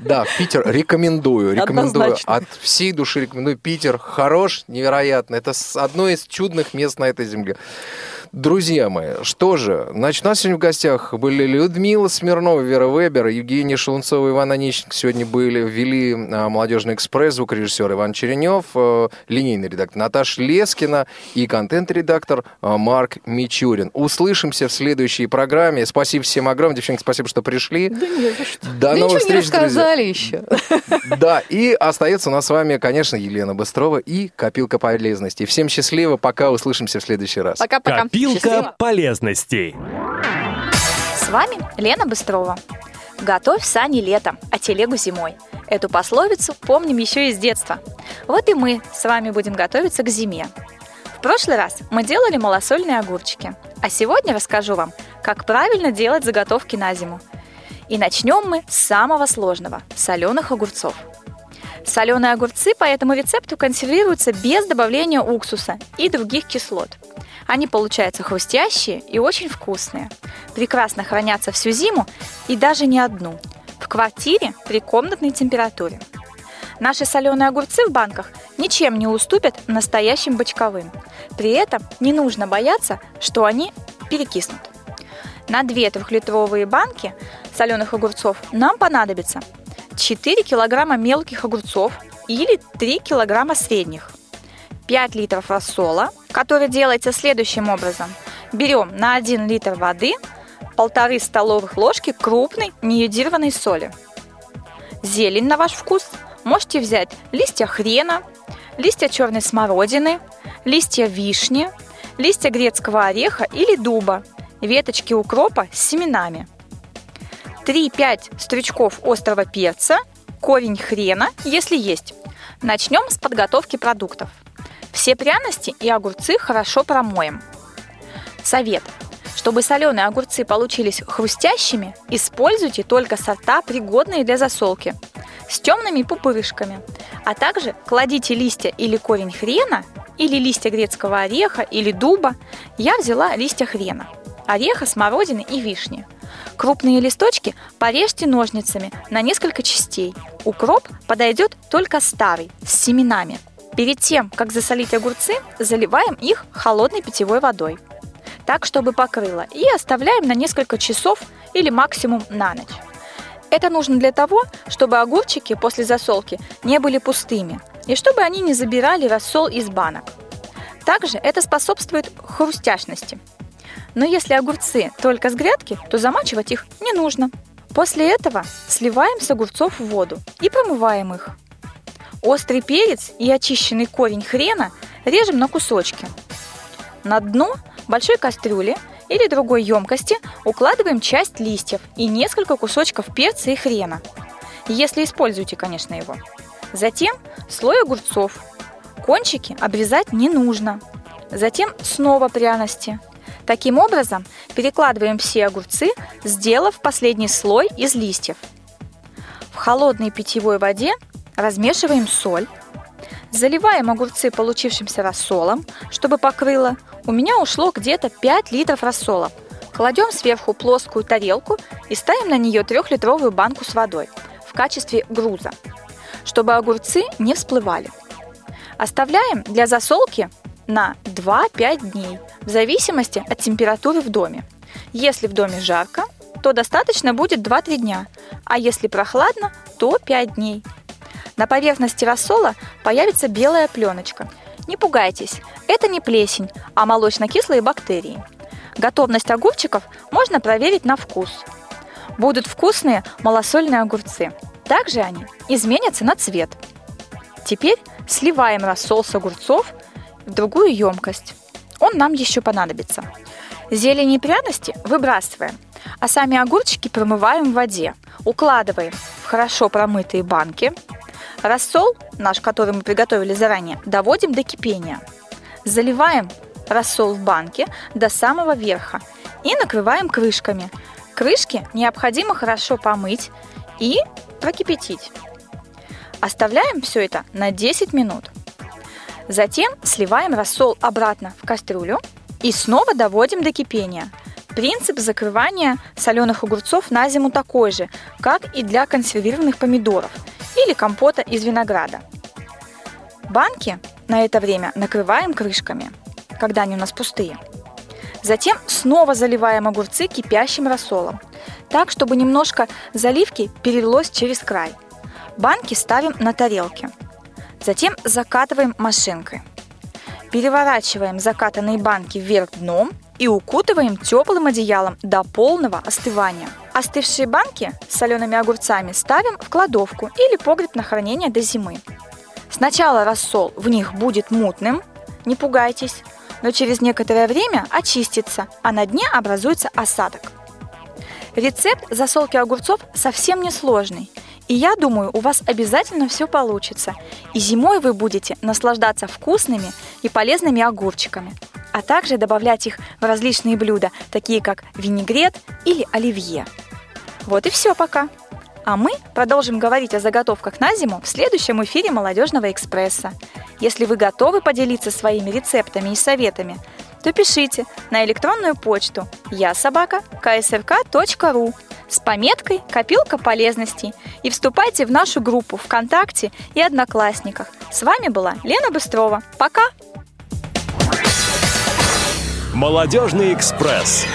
Да, в Питер рекомендую, рекомендую. Однозначно. От всей души рекомендую. Питер хорош, невероятно. Это одно из чудных мест на этой земле. Друзья мои, что же, значит, у нас сегодня в гостях были Людмила Смирнова, Вера Вебер, Евгения Шелунцова, Иван Онищенко сегодня были, ввели а, «Молодежный экспресс», звукорежиссер Иван Черенев, э, линейный редактор Наташа Лескина и контент-редактор а, Марк Мичурин. Услышимся в следующей программе. Спасибо всем огромное, девчонки, спасибо, что пришли. Да не за что. До Да новых ничего не встреч, друзья. еще. Да, и остается у нас с вами, конечно, Елена Быстрова и Копилка полезностей. Всем счастливо, пока услышимся в следующий раз. Пока-пока. Копилка Счастливо. полезностей. С вами Лена Быстрова. Готовь сани летом, а телегу зимой. Эту пословицу помним еще из детства. Вот и мы с вами будем готовиться к зиме. В прошлый раз мы делали малосольные огурчики, а сегодня расскажу вам, как правильно делать заготовки на зиму. И начнем мы с самого сложного – соленых огурцов. Соленые огурцы по этому рецепту консервируются без добавления уксуса и других кислот. Они получаются хрустящие и очень вкусные. Прекрасно хранятся всю зиму и даже не одну. В квартире при комнатной температуре. Наши соленые огурцы в банках ничем не уступят настоящим бочковым. При этом не нужно бояться, что они перекиснут. На 2 трехлитровые банки соленых огурцов нам понадобится 4 килограмма мелких огурцов или 3 килограмма средних, 5 литров рассола, который делается следующим образом. Берем на 1 литр воды полторы столовых ложки крупной неюдированной соли. Зелень на ваш вкус. Можете взять листья хрена, листья черной смородины, листья вишни, листья грецкого ореха или дуба, веточки укропа с семенами. 3-5 стручков острого перца, корень хрена, если есть. Начнем с подготовки продуктов. Все пряности и огурцы хорошо промоем. Совет. Чтобы соленые огурцы получились хрустящими, используйте только сорта, пригодные для засолки, с темными пупырышками, а также кладите листья или корень хрена, или листья грецкого ореха, или дуба. Я взяла листья хрена, ореха, смородины и вишни. Крупные листочки порежьте ножницами на несколько частей. Укроп подойдет только старый, с семенами. Перед тем, как засолить огурцы, заливаем их холодной питьевой водой. Так, чтобы покрыло, и оставляем на несколько часов или максимум на ночь. Это нужно для того, чтобы огурчики после засолки не были пустыми, и чтобы они не забирали рассол из банок. Также это способствует хрустяшности. Но если огурцы только с грядки, то замачивать их не нужно. После этого сливаем с огурцов воду и промываем их. Острый перец и очищенный корень хрена режем на кусочки. На дно большой кастрюли или другой емкости укладываем часть листьев и несколько кусочков перца и хрена. Если используете, конечно, его. Затем слой огурцов. Кончики обрезать не нужно. Затем снова пряности. Таким образом, перекладываем все огурцы, сделав последний слой из листьев. В холодной питьевой воде размешиваем соль, заливаем огурцы получившимся рассолом, чтобы покрыло. У меня ушло где-то 5 литров рассола. Кладем сверху плоскую тарелку и ставим на нее трехлитровую банку с водой в качестве груза, чтобы огурцы не всплывали. Оставляем для засолки на 2-5 дней, в зависимости от температуры в доме. Если в доме жарко, то достаточно будет 2-3 дня, а если прохладно, то 5 дней. На поверхности рассола появится белая пленочка. Не пугайтесь, это не плесень, а молочно-кислые бактерии. Готовность огурчиков можно проверить на вкус. Будут вкусные малосольные огурцы. Также они изменятся на цвет. Теперь сливаем рассол с огурцов в другую емкость. Он нам еще понадобится. Зелень и пряности выбрасываем, а сами огурчики промываем в воде, укладываем в хорошо промытые банки. Рассол, наш, который мы приготовили заранее, доводим до кипения. Заливаем рассол в банке до самого верха и накрываем крышками. Крышки необходимо хорошо помыть и прокипятить. Оставляем все это на 10 минут. Затем сливаем рассол обратно в кастрюлю и снова доводим до кипения. Принцип закрывания соленых огурцов на зиму такой же, как и для консервированных помидоров или компота из винограда. Банки на это время накрываем крышками, когда они у нас пустые. Затем снова заливаем огурцы кипящим рассолом, так, чтобы немножко заливки перелилось через край. Банки ставим на тарелки – Затем закатываем машинкой. Переворачиваем закатанные банки вверх дном и укутываем теплым одеялом до полного остывания. Остывшие банки с солеными огурцами ставим в кладовку или погреб на хранение до зимы. Сначала рассол в них будет мутным, не пугайтесь, но через некоторое время очистится, а на дне образуется осадок. Рецепт засолки огурцов совсем не сложный – и я думаю, у вас обязательно все получится. И зимой вы будете наслаждаться вкусными и полезными огурчиками, а также добавлять их в различные блюда, такие как винегрет или оливье. Вот и все пока. А мы продолжим говорить о заготовках на зиму в следующем эфире «Молодежного экспресса». Если вы готовы поделиться своими рецептами и советами, то пишите на электронную почту я собака ksrk.ru с пометкой «Копилка полезностей» и вступайте в нашу группу ВКонтакте и Одноклассниках. С вами была Лена Быстрова. Пока! Молодежный экспресс.